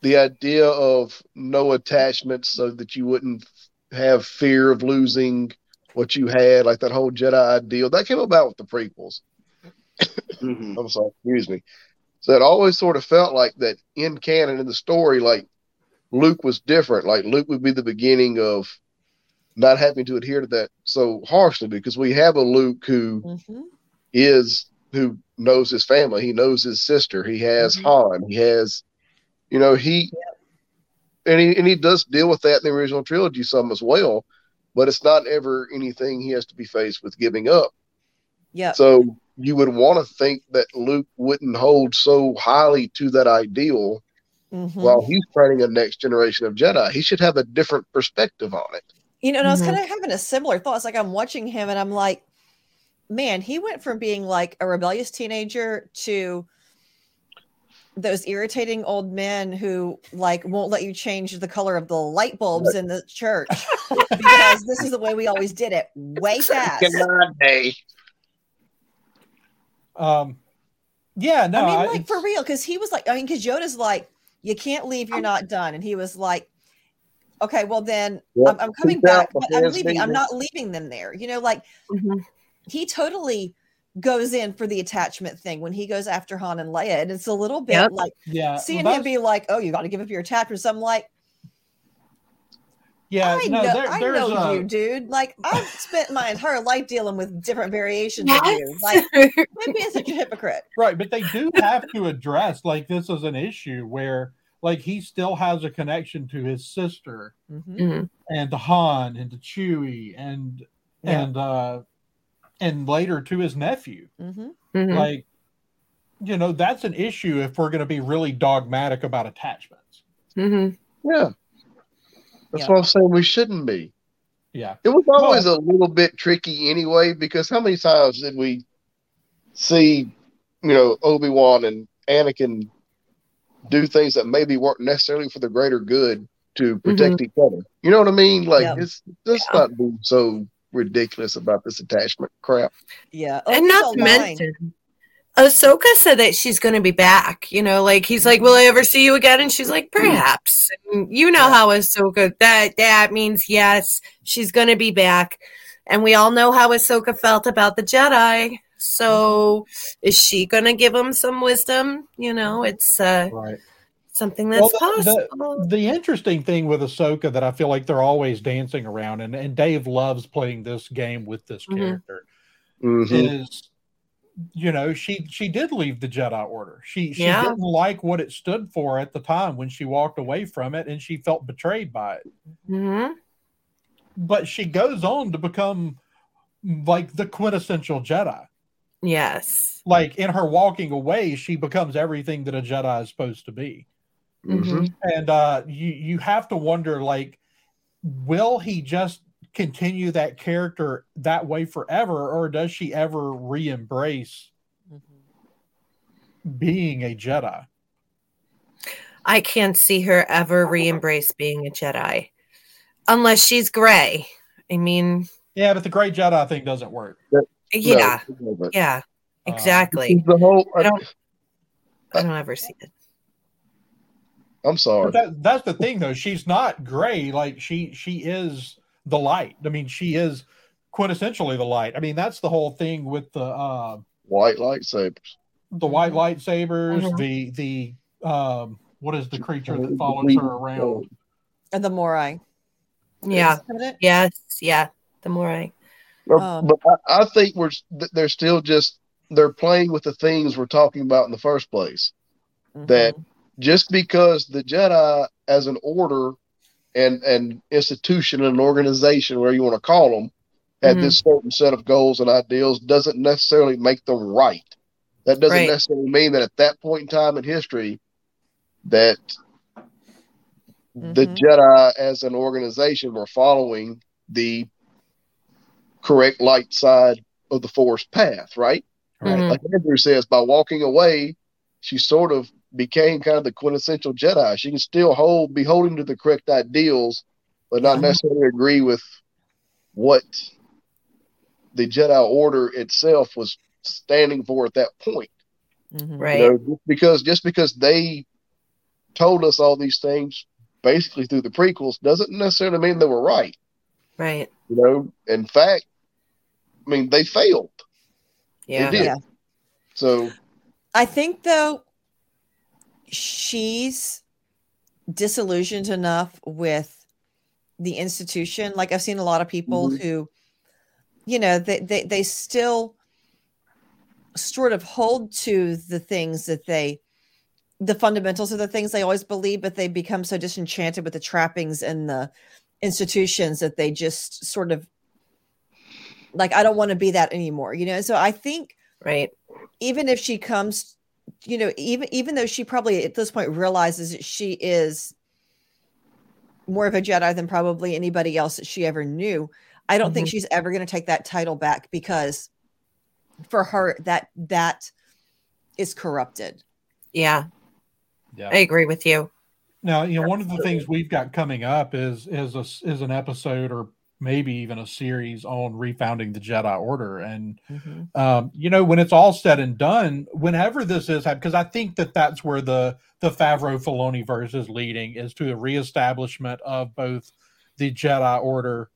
the idea of no attachment so that you wouldn't have fear of losing what you had like that whole jedi ideal that came about with the prequels Mhm. i'm sorry excuse me so it always sort of felt like that in canon in the story like luke was different like luke would be the beginning of not having to adhere to that so harshly because we have a luke who Mhm. is who knows his family. He knows his sister. He has Mhm. Han. He has, you know, he and he and he does deal with that in the original trilogy some as well. But it's not ever anything he has to be faced with giving up. Yeah. So you would want to think that Luke wouldn't hold so highly to that ideal Mhm. while he's training a next generation of Jedi. He should have a different perspective on it. You know, and I was kind of having a similar thought. It's like I'm watching him and I'm like, man, he went from being like a rebellious teenager to those irritating old men who like won't let you change the color of the light bulbs in the church because this is the way we always did it way fast. day. Um, yeah, no, I mean, I- like for real, because he was like, I mean, because Yoda's like, you can't leave, you're not done. And he was like, okay, well then Yep. I'm, I'm coming Peace back, but I'm leaving. I'm not leaving them there. You know, like Mhm. he totally goes in for the attachment thing when he goes after Han and Leia. And it's a little bit Yep. like yeah, seeing well, him be like, oh, you got to give up your attachments. I'm like, yeah, I no, know, there, I know a, you, dude. Like I've spent my entire life dealing with different variations Yes. of you. Like, quit being such a hypocrite. Right, but they do have to address like this is an issue where like he still has a connection to his sister Mhm. Mhm. and to Han and to Chewie and Yeah. and uh and later to his nephew. Mhm. Mhm. Like you know, that's an issue if we're going to be really dogmatic about attachments. Mhm. Yeah. That's Yeah. what I'm saying. We shouldn't be. Yeah. It was always a little bit tricky anyway, because how many times did we see you know, Obi Wan and Anakin do things that maybe weren't necessarily for the greater good to mm-hmm. protect each other. You know what I mean? Like Yeah. it's just Yeah. not be so ridiculous about this attachment crap. Yeah. and Obi's not a to mention, Ahsoka said that she's going to be back. You know, like he's like, "Will I ever see you again?" And she's like, "Perhaps." And you know how Ahsoka that that means yes, she's going to be back. And we all know how Ahsoka felt about the Jedi. So, is she going to give him some wisdom? You know, it's uh, Right. something that's Well, the- the- possible. The interesting thing with Ahsoka that I feel like they're always dancing around, and, and Dave loves playing this game with this Mhm. character, Mhm. is you know, she she did leave the Jedi Order. She she Yeah. didn't like what it stood for at the time when she walked away from it and she felt betrayed by it. Mhm. But she goes on to become like the quintessential Jedi. Yes. Like in her walking away, she becomes everything that a Jedi is supposed to be. Mhm. and uh you you have to wonder like will he just continue that character that way forever or does she ever re-embrace being a jedi I can't see her ever re-embrace being a Jedi, unless she's gray. I mean, yeah but the gray jedi thing doesn't work yeah, No, but yeah, Uh, exactly. the whole. I don't. I don't ever see it. I'm sorry. that, that's the thing though she's not gray like she she is the light i mean she is quintessentially the light i mean that's the whole thing with the uh White lightsabers. the white lightsabers Mhm. the the um what is the creature that follows her around And the Morai. Yeah. Isn't that it? Yes. Yeah. The Morai. Um, but I, I think we're they're still just they're playing with the things we're talking about in the first place. That Mhm. just because the Jedi as an order and an institution and organization, where you want to call them, had Mhm. this certain set of goals and ideals doesn't necessarily make them right. That doesn't Right. necessarily mean that at that point in time in history that the Mhm. Jedi as an organization were following the correct light side of the Force path, right? right Mhm. Like Andrew says, by walking away, she sort of became kind of the quintessential Jedi. She can still hold, be holding to the correct ideals, but not necessarily agree with what the Jedi Order itself was standing for at that point. Mhm. Right. You know, just because just because they told us all these things basically through the prequels doesn't necessarily mean they were right. Right. You know, in fact, I mean they failed. Yeah. They did. Yeah. So I think though she's disillusioned enough with the institution. Like I've seen a lot of people Mhm. who, you know, they, they they still sort of hold to the things that they the fundamentals of the things they always believe, but they become so disenchanted with the trappings and the institutions that they just sort of like, I don't want to be that anymore, you know. So I think Right. even if she comes you know even even though she probably at this point realizes that she is more of a jedi than probably anybody else that she ever knew i don't think Mhm. she's ever going to take that title back because for her that that is corrupted Yeah. yeah I agree with you. Now, you know, one of the things we've got coming up is is a, is an episode or maybe even a series on refounding the Jedi Order, and um, you know, when it's all said and done, whenever this is, because I think that that's where the the Favreau Filoni verse is leading is to a reestablishment of both the Jedi Order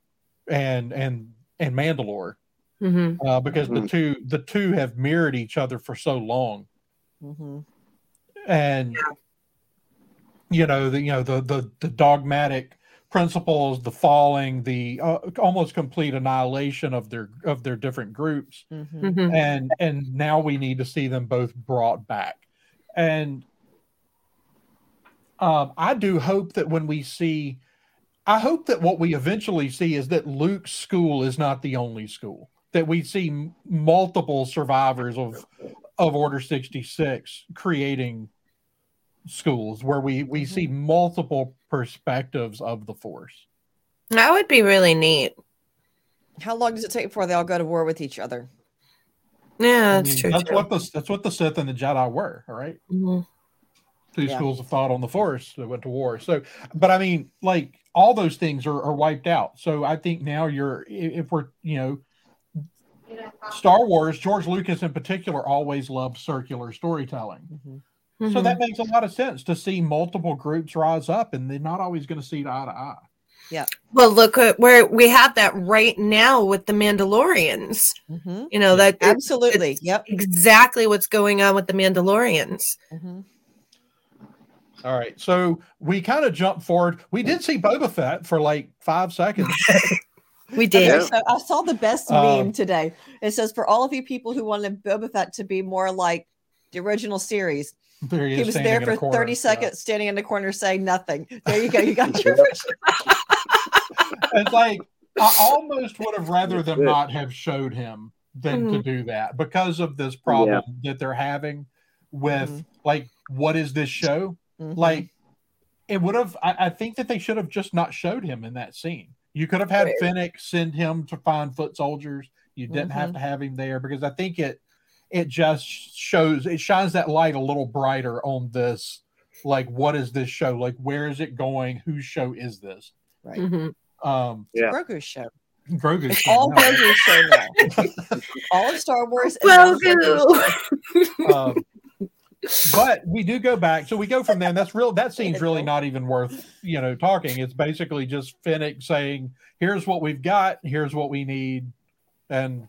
and and and Mandalore, hmm uh, because the Mhm. two the two have mirrored each other for so long. Mhm. and you know the you know the the, the dogmatic principles the falling the uh, almost complete annihilation of their of their different groups Mhm. hmm and and now we need to see them both brought back and um i do hope that when we see i hope that what we eventually see is that luke's school is not the only school that we see m- multiple survivors of of order 66 creating schools where we we Mhm. see multiple perspectives of the force That would be really neat. how long does it take before they all go to war with each other Yeah, I that's mean, true. That's too. what the that's what the Sith and the Jedi were. All right? Mhm. two Yeah. schools of thought on the force that went to war. So, but I mean, like all those things are, are wiped out. So I think now you're, if we're, you know, Star Wars, George Lucas in particular always loved circular storytelling. Mhm. So that makes a lot of sense to see multiple groups rise up and they're not always going to see eye to eye. Yeah. Well, look at where we have that right now with the Mandalorians. Mhm. You know that it's- Absolutely. it's Yep. exactly what's going on with the Mandalorians. Mhm. All right. So we kind of jumped forward. We did see Boba Fett for like five seconds. We did. Yeah. so I saw the best Um, meme today. It says, "For all of you people who wanted Boba Fett to be more like the original series, There he, he is was there for corner. thirty Yeah. seconds, standing in the corner, saying nothing." There you go. You got your. it's like I almost would have rather them not have showed him than to do that because of this problem that they're having with Mhm. like what is this show? Mhm. Like it would have I, I think that they should have just not showed him in that scene. You could have had Right. Fennec send him to find foot soldiers. You didn't have to have him there because I think it it just shows it shines that light a little brighter on this like what is this show like where is it going whose show is this right. Mhm. um Yeah. Grogu's show. Grogu. It's all Grogu's show now. all of Star Wars. and all of Grogu's Grogu. um, but we do go back. So we go from there. And that's real. That scene's really not even worth you know talking. It's basically just Fennec saying, "Here's what we've got. Here's what we need," and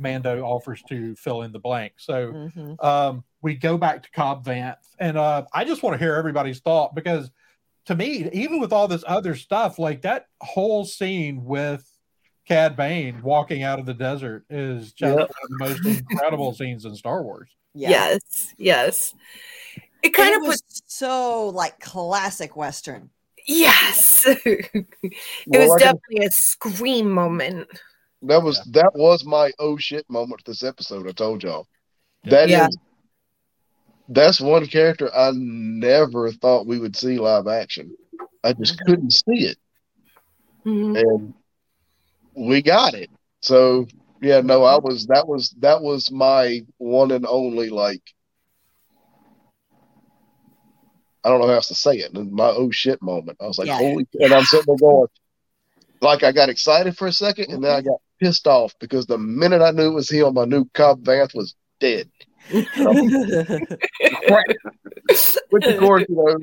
Mando offers to fill in the blank. So Mhm. um, we go back to Cobb Vanth, and uh, I just want to hear everybody's thought because to me, even with all this other stuff, like that whole scene with Cad Bane walking out of the desert is just Yep. one of the most incredible scenes in Star Wars. Yeah. Yes, yes. It kind it of was puts so like classic Western. yes. it Well, was like I- definitely a scream moment. That was that was my oh shit moment this episode. I told y'all. That is Yeah. that's one character I never thought we would see live action. I just Mhm. couldn't see it, Mhm. and we got it. So yeah, no, I was that was that was my one and only like. I don't know how else to say it. My oh shit moment. I was like, Yeah. holy, and I'm sitting there going, like I got excited for a second, and then I got pissed off because the minute I knew it was him, I knew Cobb Vanth was dead. Which of course, you know,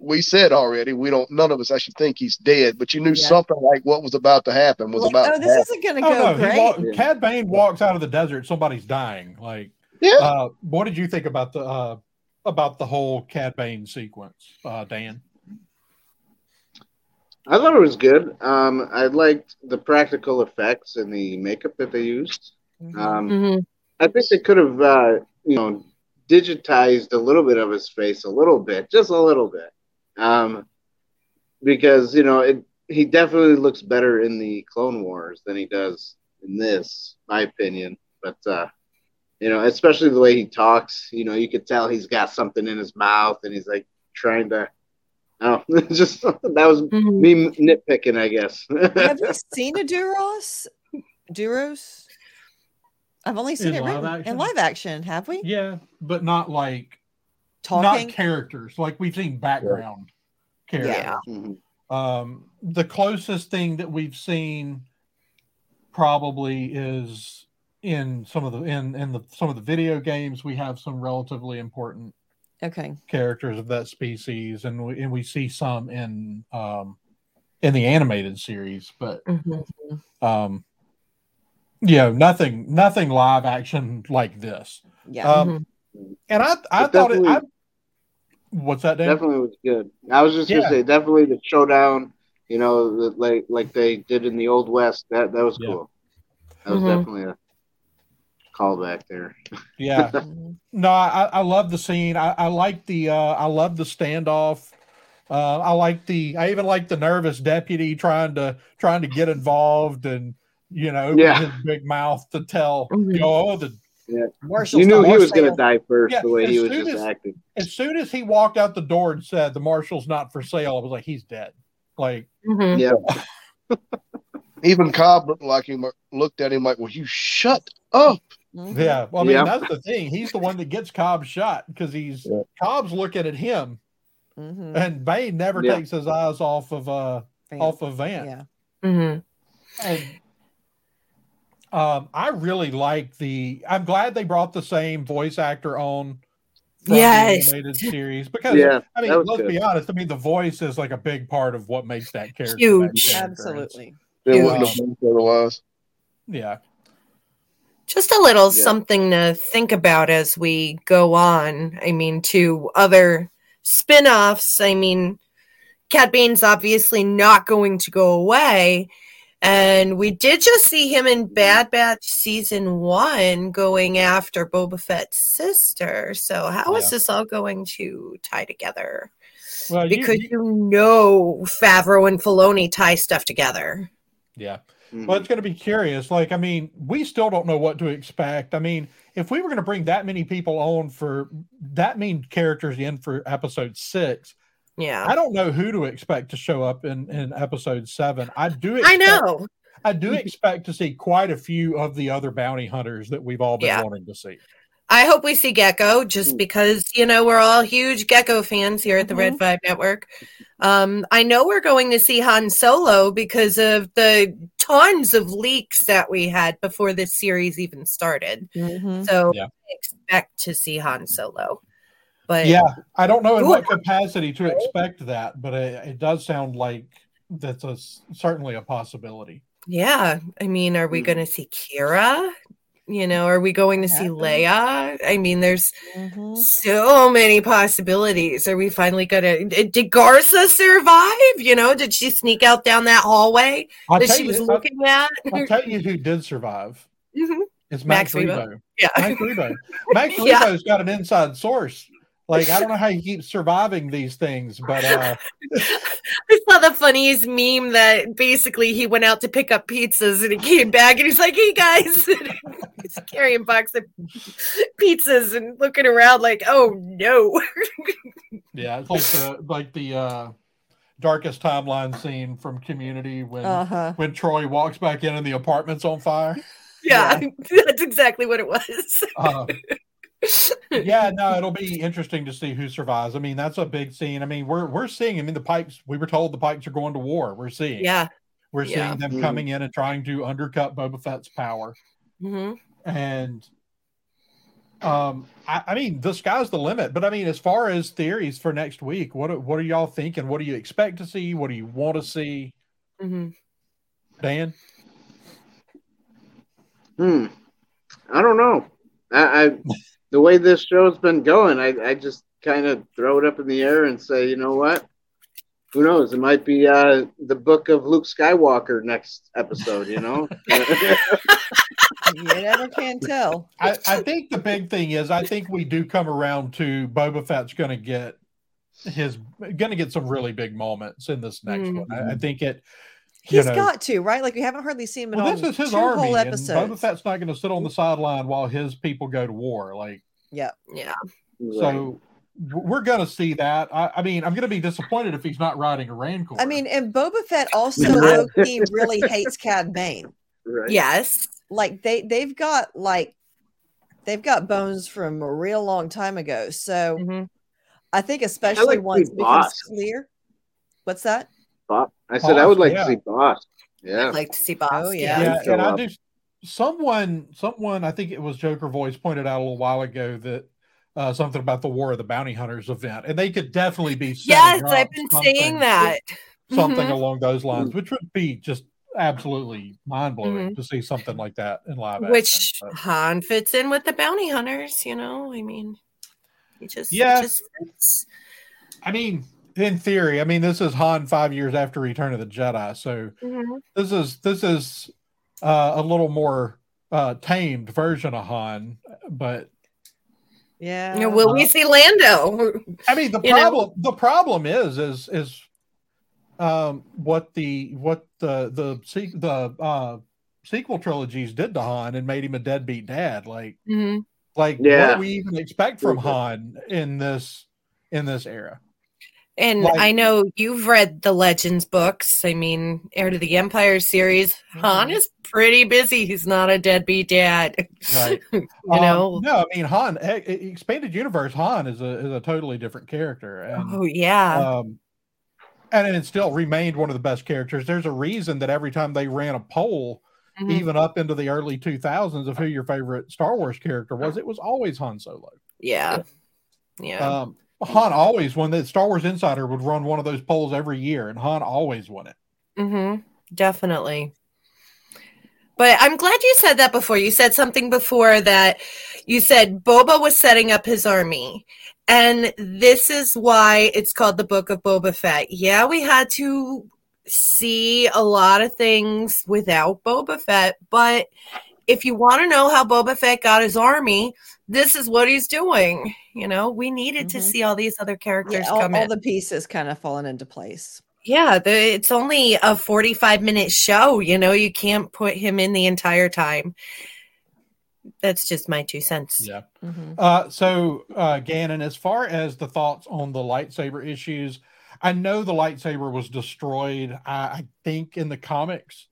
we said already we don't. None of us actually think he's dead, but you knew Yeah. something like what was about to happen was Like, about. oh, to this happen. isn't going to Oh go no, he great. walk, Yeah. Cad Bane walks out of the desert. Somebody's dying. Like, Yeah. uh, what did you think about the uh, about the whole Cad Bane sequence, uh, Dan? I thought it was good. Um, I liked the practical effects and the makeup that they used. Mhm. Um, Mhm. I think they could have, uh, you know, digitized a little bit of his face, a little bit, just a little bit, um, because you know it. He definitely looks better in the Clone Wars than he does in this, my opinion. But uh, you know, especially the way he talks, you know, you could tell he's got something in his mouth and he's like trying to. Oh, just that was Mhm. me nitpicking, I guess. Have you seen a Duros? Duros? I've only seen In it live written in live action. Have we? Yeah, but not like Talking. not characters. Like we've seen background characters. Yeah. Mhm. Um, the closest thing that we've seen probably is in some of the in in the some of the video games. We have some relatively important okay. characters of that species, and we and we see some in um in the animated series, but Mhm. um yeah, nothing nothing live action like this. Yeah. Um, and I I But thought it. I, what's that? Dan? definitely was good. I was just Yeah. gonna say, definitely the showdown. You know, the, like like they did in the old west. That that was Yeah. cool. That was Mhm. definitely a callback there. Yeah, no, I, I love the scene. I, I like the uh, I love the standoff. Uh, I like the I even like the nervous deputy trying to trying to get involved and you know open Yeah. his big mouth to tell Mhm. you know, oh, the Marshall's you knew he was gonna die first, Yeah, the way he was just as- acting. as soon as he walked out the door and said the marshal's not for sale, I was like he's dead. Like Mhm. Yeah, Even Cobb looked like him, looked at him like, "Will you shut up?" Mhm. Yeah, well, I mean Yeah. that's the thing. He's the one that gets Cobb shot because he's Yeah. Cobb's looking at him, Mhm. and Bane never Yeah. takes his eyes off of uh Vanth. off of Vanth. Yeah. Mhm. And um, I really like the. I'm glad they brought the same voice actor on. from the Yes. animated series because Yeah, I mean, let's good. be honest. I mean, the voice is like a big part of what makes that character that Huge. character. Absolutely. Huge. have otherwise. Yeah, Just a little Yeah. something to think about as we go on. I mean, to other spin offs. I mean, Cad Bane's obviously not going to go away. And we did just see him in Bad Batch season one going after Boba Fett's sister. So, how is Yeah. this all going to tie together? well, you- Because you- you know Favreau and Filoni tie stuff together. yeah. Mhm. Well, it's going to be curious. Like, I mean, we still don't know what to expect. I mean, if we were going to bring that many people on for that many characters in for episode six, Yeah. I don't know who to expect to show up in, in episode seven. I do. I know. I do expect to see quite a few of the other bounty hunters that we've all been Yeah. wanting to see. I hope we see Gecko just because, you know, we're all huge Gecko fans here at the Red Five Network. Um, I know we're going to see Han Solo because of the tons of leaks that we had before this series even started. Mhm. So Yeah. I expect to see Han Solo. But Yeah, I don't know in Ooh. what capacity to expect that, but it, it does sound like that's a s- certainly a possibility. yeah, I mean, are we going to see Qi'ra? You know, are we going to see Happen. Leia? I mean, there's Mhm. so many possibilities. Are we finally gonna? Did Garsa survive? You know, did she sneak out down that hallway I'll that tell she you, was I'll, looking at? I'll tell you who did survive. Mhm. It's Max Max, Rebo. Rebo. Yeah, Max Rebo. Max Yeah. Rebo's got an inside source. Like I don't know how he keeps surviving these things, but uh, I saw the funniest meme that basically he went out to pick up pizzas and he came back and he's like, "Hey guys," he's carrying a box of pizzas and looking around like, "Oh no." yeah, it's like the like the uh, darkest timeline scene from Community when Uh-huh. when Troy walks back in and the apartment's on fire. Yeah, that's exactly what it was. Uh, yeah, no, it'll be interesting to see who survives. I mean, that's a big scene. I mean, we're we're seeing. I mean, the Pikes. We were told the Pikes are going to war. We're seeing. Yeah. we're yeah. seeing them Mhm. coming in and trying to undercut Boba Fett's power. hmm And um, I, I mean, the sky's the limit. But I mean, as far as theories for next week, what are- what are y'all thinking? What do you expect to see? What do you want to see? hmm Dan? Hmm. I don't know. I, I the way this show's been going, I, I just kind of throw it up in the air and say, you know what? Who knows? It might be uh, the book of Luke Skywalker next episode. You know. You never can tell. I, I think the big thing is I think we do come around to Boba Fett's going to get his going to get some really big moments in this next one. I, I think it. You He's know, got to, right? Like we haven't hardly seen him in well, all this is his two army, whole and episodes. Boba Fett's not going to sit on the sideline while his people go to war. Like yeah. Yeah. so, w- we're going to see that. I, I mean, I'm going to be disappointed if he's not riding a Rancor. I mean, and Boba Fett also Yeah. low-key really hates Cad Bane. right. Yes. Like they they've got like they've got bones from a real long time ago. So hmm I think especially like once it becomes Bossk. clear. What's that? Bossk. I said I would like Yeah. to see Bossk. Yeah. I'd like to see Bossk. Oh, yeah. yeah. yeah, and I up. do. Someone, someone, I think it was Joker Voice pointed out a little while ago that uh, something about the War of the Bounty Hunters event, and they could definitely be. Yes, setting I've been something- saying that. something Mhm. along those lines, which would be just absolutely mind blowing to see something like that in live action. Which But- Han fits in with the bounty hunters, you know? I mean, he just, Yeah. just. I mean, in theory, I mean, this is Han five years after Return of the Jedi, so Mhm. this is this is uh, a little more uh, tamed version of Han, but Yeah. You know, will we see Lando? I mean, the You know? problem the problem is is is um what the what the the the uh sequel trilogies did to Han and made him a deadbeat dad. Like Mhm. like what do we even expect from Mhm. Han in this in this era? And Like- I know you've read the Legends books. I mean, Heir to the Empire series. Han Mhm. is pretty busy. He's not a deadbeat dad. Right. you Um, know? no, I mean Han, e- e- expanded universe Han is a is a totally different character, and oh yeah. um, and it still remained one of the best characters. There's a reason that every time they ran a poll, Mhm. even up into the early 2000s, of who your favorite Star Wars character was, it was always Han Solo. yeah. Yeah. Um, Han always won. The Star Wars Insider would run one of those polls every year, and Han always won it. Mm-hmm. Definitely. But I'm glad you said that before. You said something before that you said Boba was setting up his army. And this is why it's called the Book of Boba Fett. Yeah, we had to see a lot of things without Boba Fett, but if you want to know how Boba Fett got his army, this is what he's doing. You know, we needed to Mhm. see all these other characters Yeah, all, come all in. the pieces kind of falling into place. Yeah, the, it's only a 45 minute show. You know, you can't put him in the entire time. That's just my two cents. Yeah. Mhm. Uh, so, uh, Gannon, as far as the thoughts on the lightsaber issues, I know the lightsaber was destroyed. I, I think in the comics.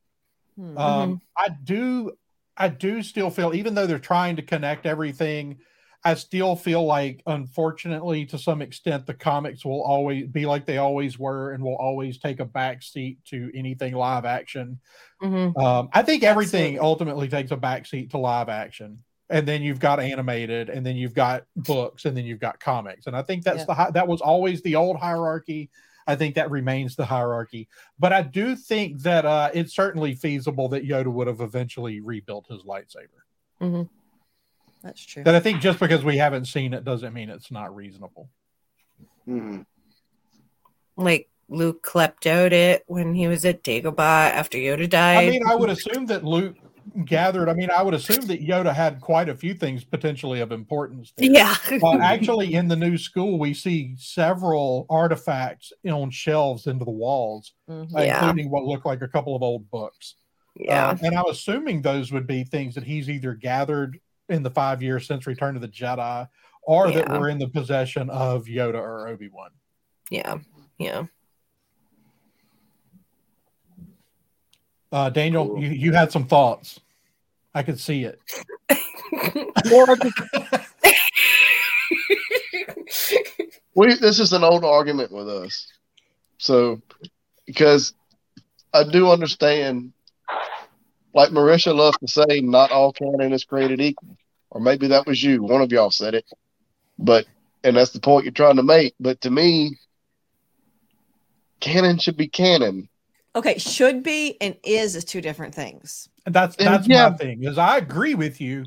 Hmm. Um, I do, I do still feel, even though they're trying to connect everything, I still feel like, unfortunately, to some extent, the comics will always be like they always were, and will always take a back seat to anything live action. Mhm. Um, I think everything Absolutely. ultimately takes a backseat to live action, and then you've got animated, and then you've got books, and then you've got comics. And I think that's Yeah. the that was always the old hierarchy. I think that remains the hierarchy. But I do think that uh, it's certainly feasible that Yoda would have eventually rebuilt his lightsaber. That's true. That I think just because we haven't seen it doesn't mean it's not reasonable. Mhm. Like Luke kleptoed it when he was at Dagobah after Yoda died. I mean, I would assume that Luke gathered. I mean, I would assume that Yoda had quite a few things potentially of importance. there. yeah. uh, actually in the new school we see several artifacts on shelves into the walls Mhm. uh, Yeah. including what look like a couple of old books yeah. Um, and i'm assuming those would be things that he's either gathered in the five years since return of the jedi or that were in the possession of yoda or obi-wan yeah. Yeah. uh, daniel Cool. you, you had some thoughts i could see it we this is an old argument with us. So because I do understand like Marisha loves to say, not all canon is created equal. Or maybe that was you. One of y'all said it. But and that's the point you're trying to make. But to me, canon should be canon. Okay, should be and is is two different things. And that's And that's yeah. my thing is I agree with you,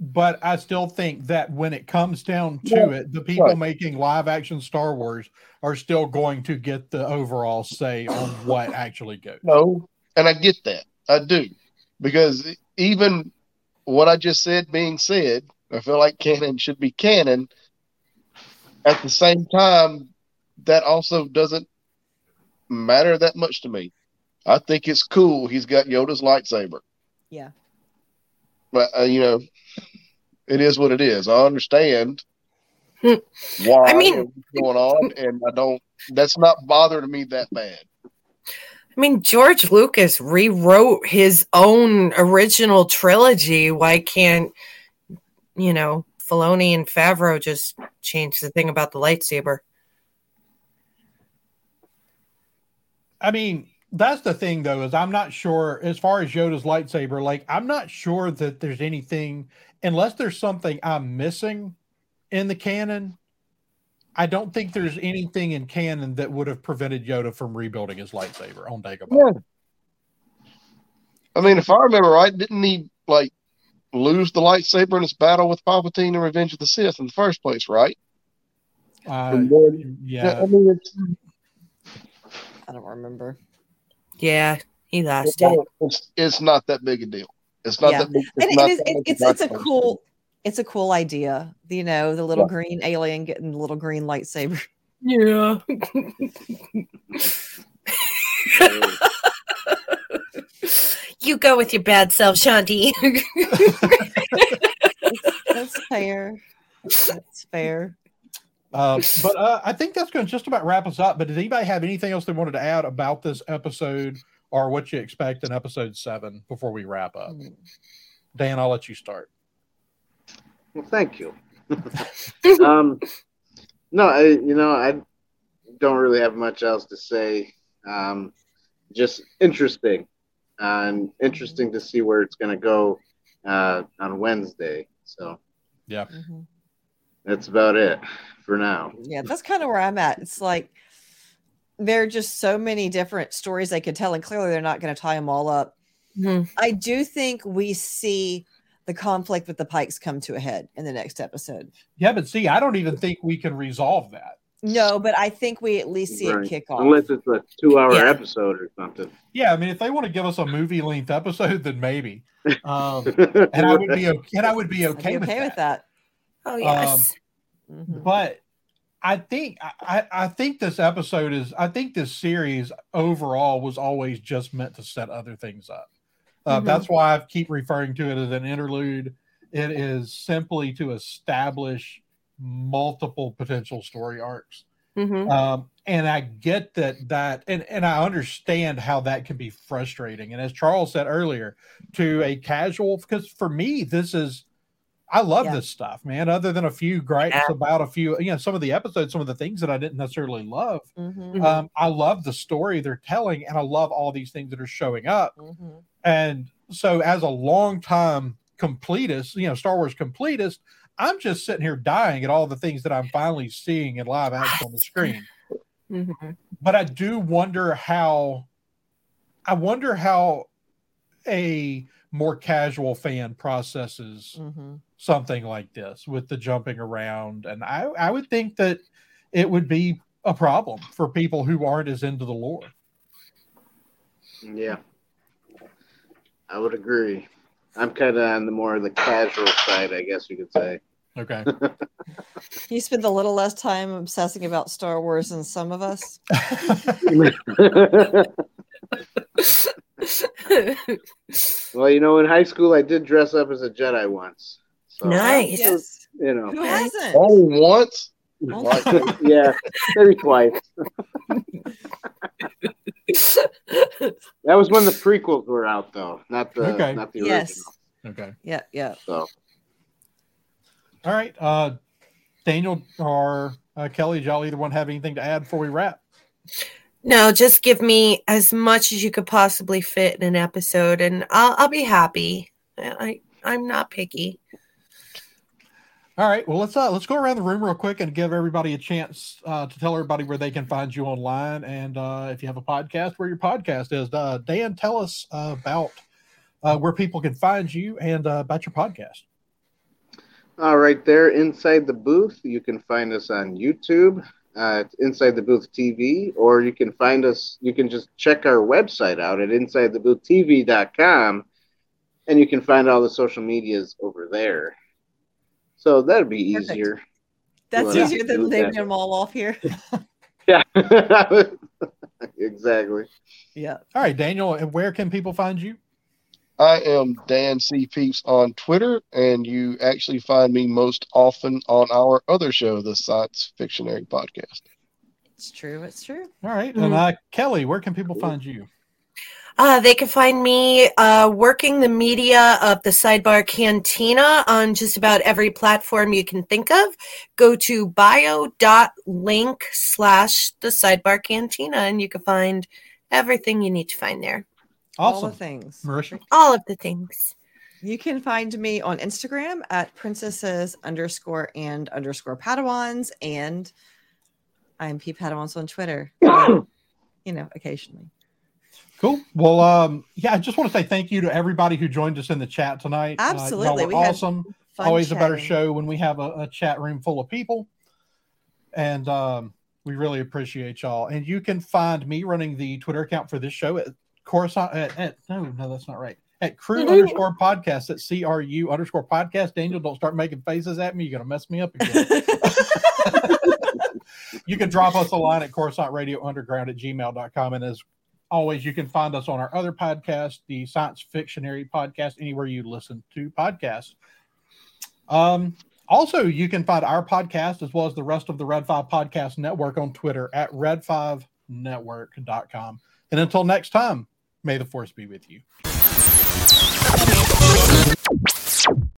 but I still think that when it comes down to Yeah, it, the people right. making live action Star Wars are still going to get the overall say on what actually goes. No, and I get that. I do. Because even what I just said being said, I feel like canon should be canon. At the same time, that also doesn't matter that much to me. I think it's cool he's got Yoda's lightsaber. Yeah. But, uh, you know, it is what it is. I understand Hmm. why I mean- and going on, and I don't, that's not bothering me that bad. I mean, George Lucas rewrote his own original trilogy. Why can't, you know, Filoni and Favreau just change the thing about the lightsaber? I mean, that's the thing though, is I'm not sure as far as Yoda's lightsaber, like I'm not sure that there's anything unless there's something I'm missing in the canon. I don't think there's anything in canon that would have prevented Yoda from rebuilding his lightsaber on Dagobah. Yeah. I mean, if I remember right, didn't he like lose the lightsaber in his battle with Palpatine in Revenge of the Sith in the first place, right? Uh, And then- yeah, I mean, it's, I don't remember. Yeah, he lost it. it's it's not that big a deal. It's not Yeah. that big. It's, And it is, it, it's it's a cool it's a cool idea. You know, the little Yeah. green alien getting the little green lightsaber. Yeah. you go with your bad self, Shanti. That's fair. That's fair. Uh, but uh, I think that's going to just about wrap us up. But does anybody have anything else they wanted to add about this episode or what you expect in episode seven before we wrap up? Dan, I'll let you start. Well, thank you. um, no, I, you know, I don't really have much else to say. Um, just interesting, and interesting to see where it's going to go uh, on Wednesday. So Yeah. Mhm. That's about it for now. Yeah, that's kind of where I'm at. It's like there are just so many different stories they could tell, and clearly they're not going to tie them all up. Mhm. I do think we see the conflict with the Pikes come to a head in the next episode. Yeah, but see, I don't even think we can resolve that. No, but I think we at least see Right. it kick off. Unless it's a two-hour Yeah. episode or something. Yeah, I mean, if they want to give us a movie length episode, then maybe. Um, and I would be okay, and I would be I'd be okay, with, okay that. with that. Oh yes. Mhm. But I think I, I think this episode is I think this series overall was always just meant to set other things up. Uh, Mhm. That's why I keep referring to it as an interlude. It is simply to establish multiple potential story arcs. Mhm. Um, and I get that that and, and I understand how that can be frustrating. And as Charles said earlier, to a casual because for me, this is I love Yeah. this stuff, man. Other than a few gripes Yeah. about a few, you know, some of the episodes, some of the things that I didn't necessarily love. Mhm. Mhm. Um, I love the story they're telling, and I love all these things that are showing up. Mhm. And so, as a long time completist, you know, Star Wars completist, I'm just sitting here dying at all the things that I'm finally seeing in live action on the screen Mhm. but I do wonder how I wonder how a more casual fan processes Mhm. Something like this with the jumping around and I I would think that it would be a problem for people who aren't as into the lore. Yeah, I would agree. I'm kind of on the more of the casual side, I guess you could say. Okay. You spend a little less time obsessing about Star Wars than some of us. well, you know, in high school, I did dress up as a Jedi once. So, Nice. Yes. You know, Who hasn't? Only once. Oh, Like, yeah, maybe twice. That was when the prequels were out, though, not the Okay. not the original. Yes. okay. Yeah, yeah. So All right. Uh Daniel or uh, Kelly, did y'all either one have anything to add before we wrap? No, just give me as much as you could possibly fit in an episode, and I'll I'll be happy. I I'm not picky. All right. Well, let's uh, let's go around the room real quick and give everybody a chance uh, to tell everybody where they can find you online, and uh, if you have a podcast, where your podcast is. Uh, Dan, tell us about uh, where people can find you and uh, about your podcast. All right, there inside the booth, you can find us on YouTube, Inside the Booth TV, or you can find us. You can just check our website out at InsideTheBoothTV.com, and you can find all the social medias over there. So that'd be Perfect. easier. That's easier than Do leaving that. them all off here. Yeah, exactly. yeah. All right, Daniel, and where can people find you? I am Dan C. Peeps on Twitter, and you actually find me most often on our other show, the Science Fictionary Podcast. It's true. It's true. All right, and uh, Kelly, where can people find you? Uh, they can find me uh, working the media of the Sidebar Cantina on just about every platform you can think of. Go to bio.link slash the Sidebar Cantina and you can find everything you need to find there. All Awesome, the things. Marisha. All of the things. You can find me on Instagram at princesses underscore and underscore Padawans, and I'm P Padawans on Twitter. you know, occasionally. Cool. Well, um, yeah, I just want to say thank you to everybody who joined us in the chat tonight. Uh, Absolutely. were We awesome. Always a better show when we have a, a chat room full of people. And um, we really appreciate y'all. And you can find me running the Twitter account for this show at Coruscant. At, at, no, no, that's not right. At crew underscore podcast at C R U underscore podcast. Daniel, don't start making faces at me. You're going to mess me up again. you can drop us a line at Coruscant Radio Underground at gmail.com. And as always, you can find us on our other podcast, the Science Fictionary Podcast, anywhere you listen to podcasts. Um, also, you can find our podcast as well as the rest of the Red 5 Podcast Network on Twitter at red5network.com. And until next time, may the force be with you.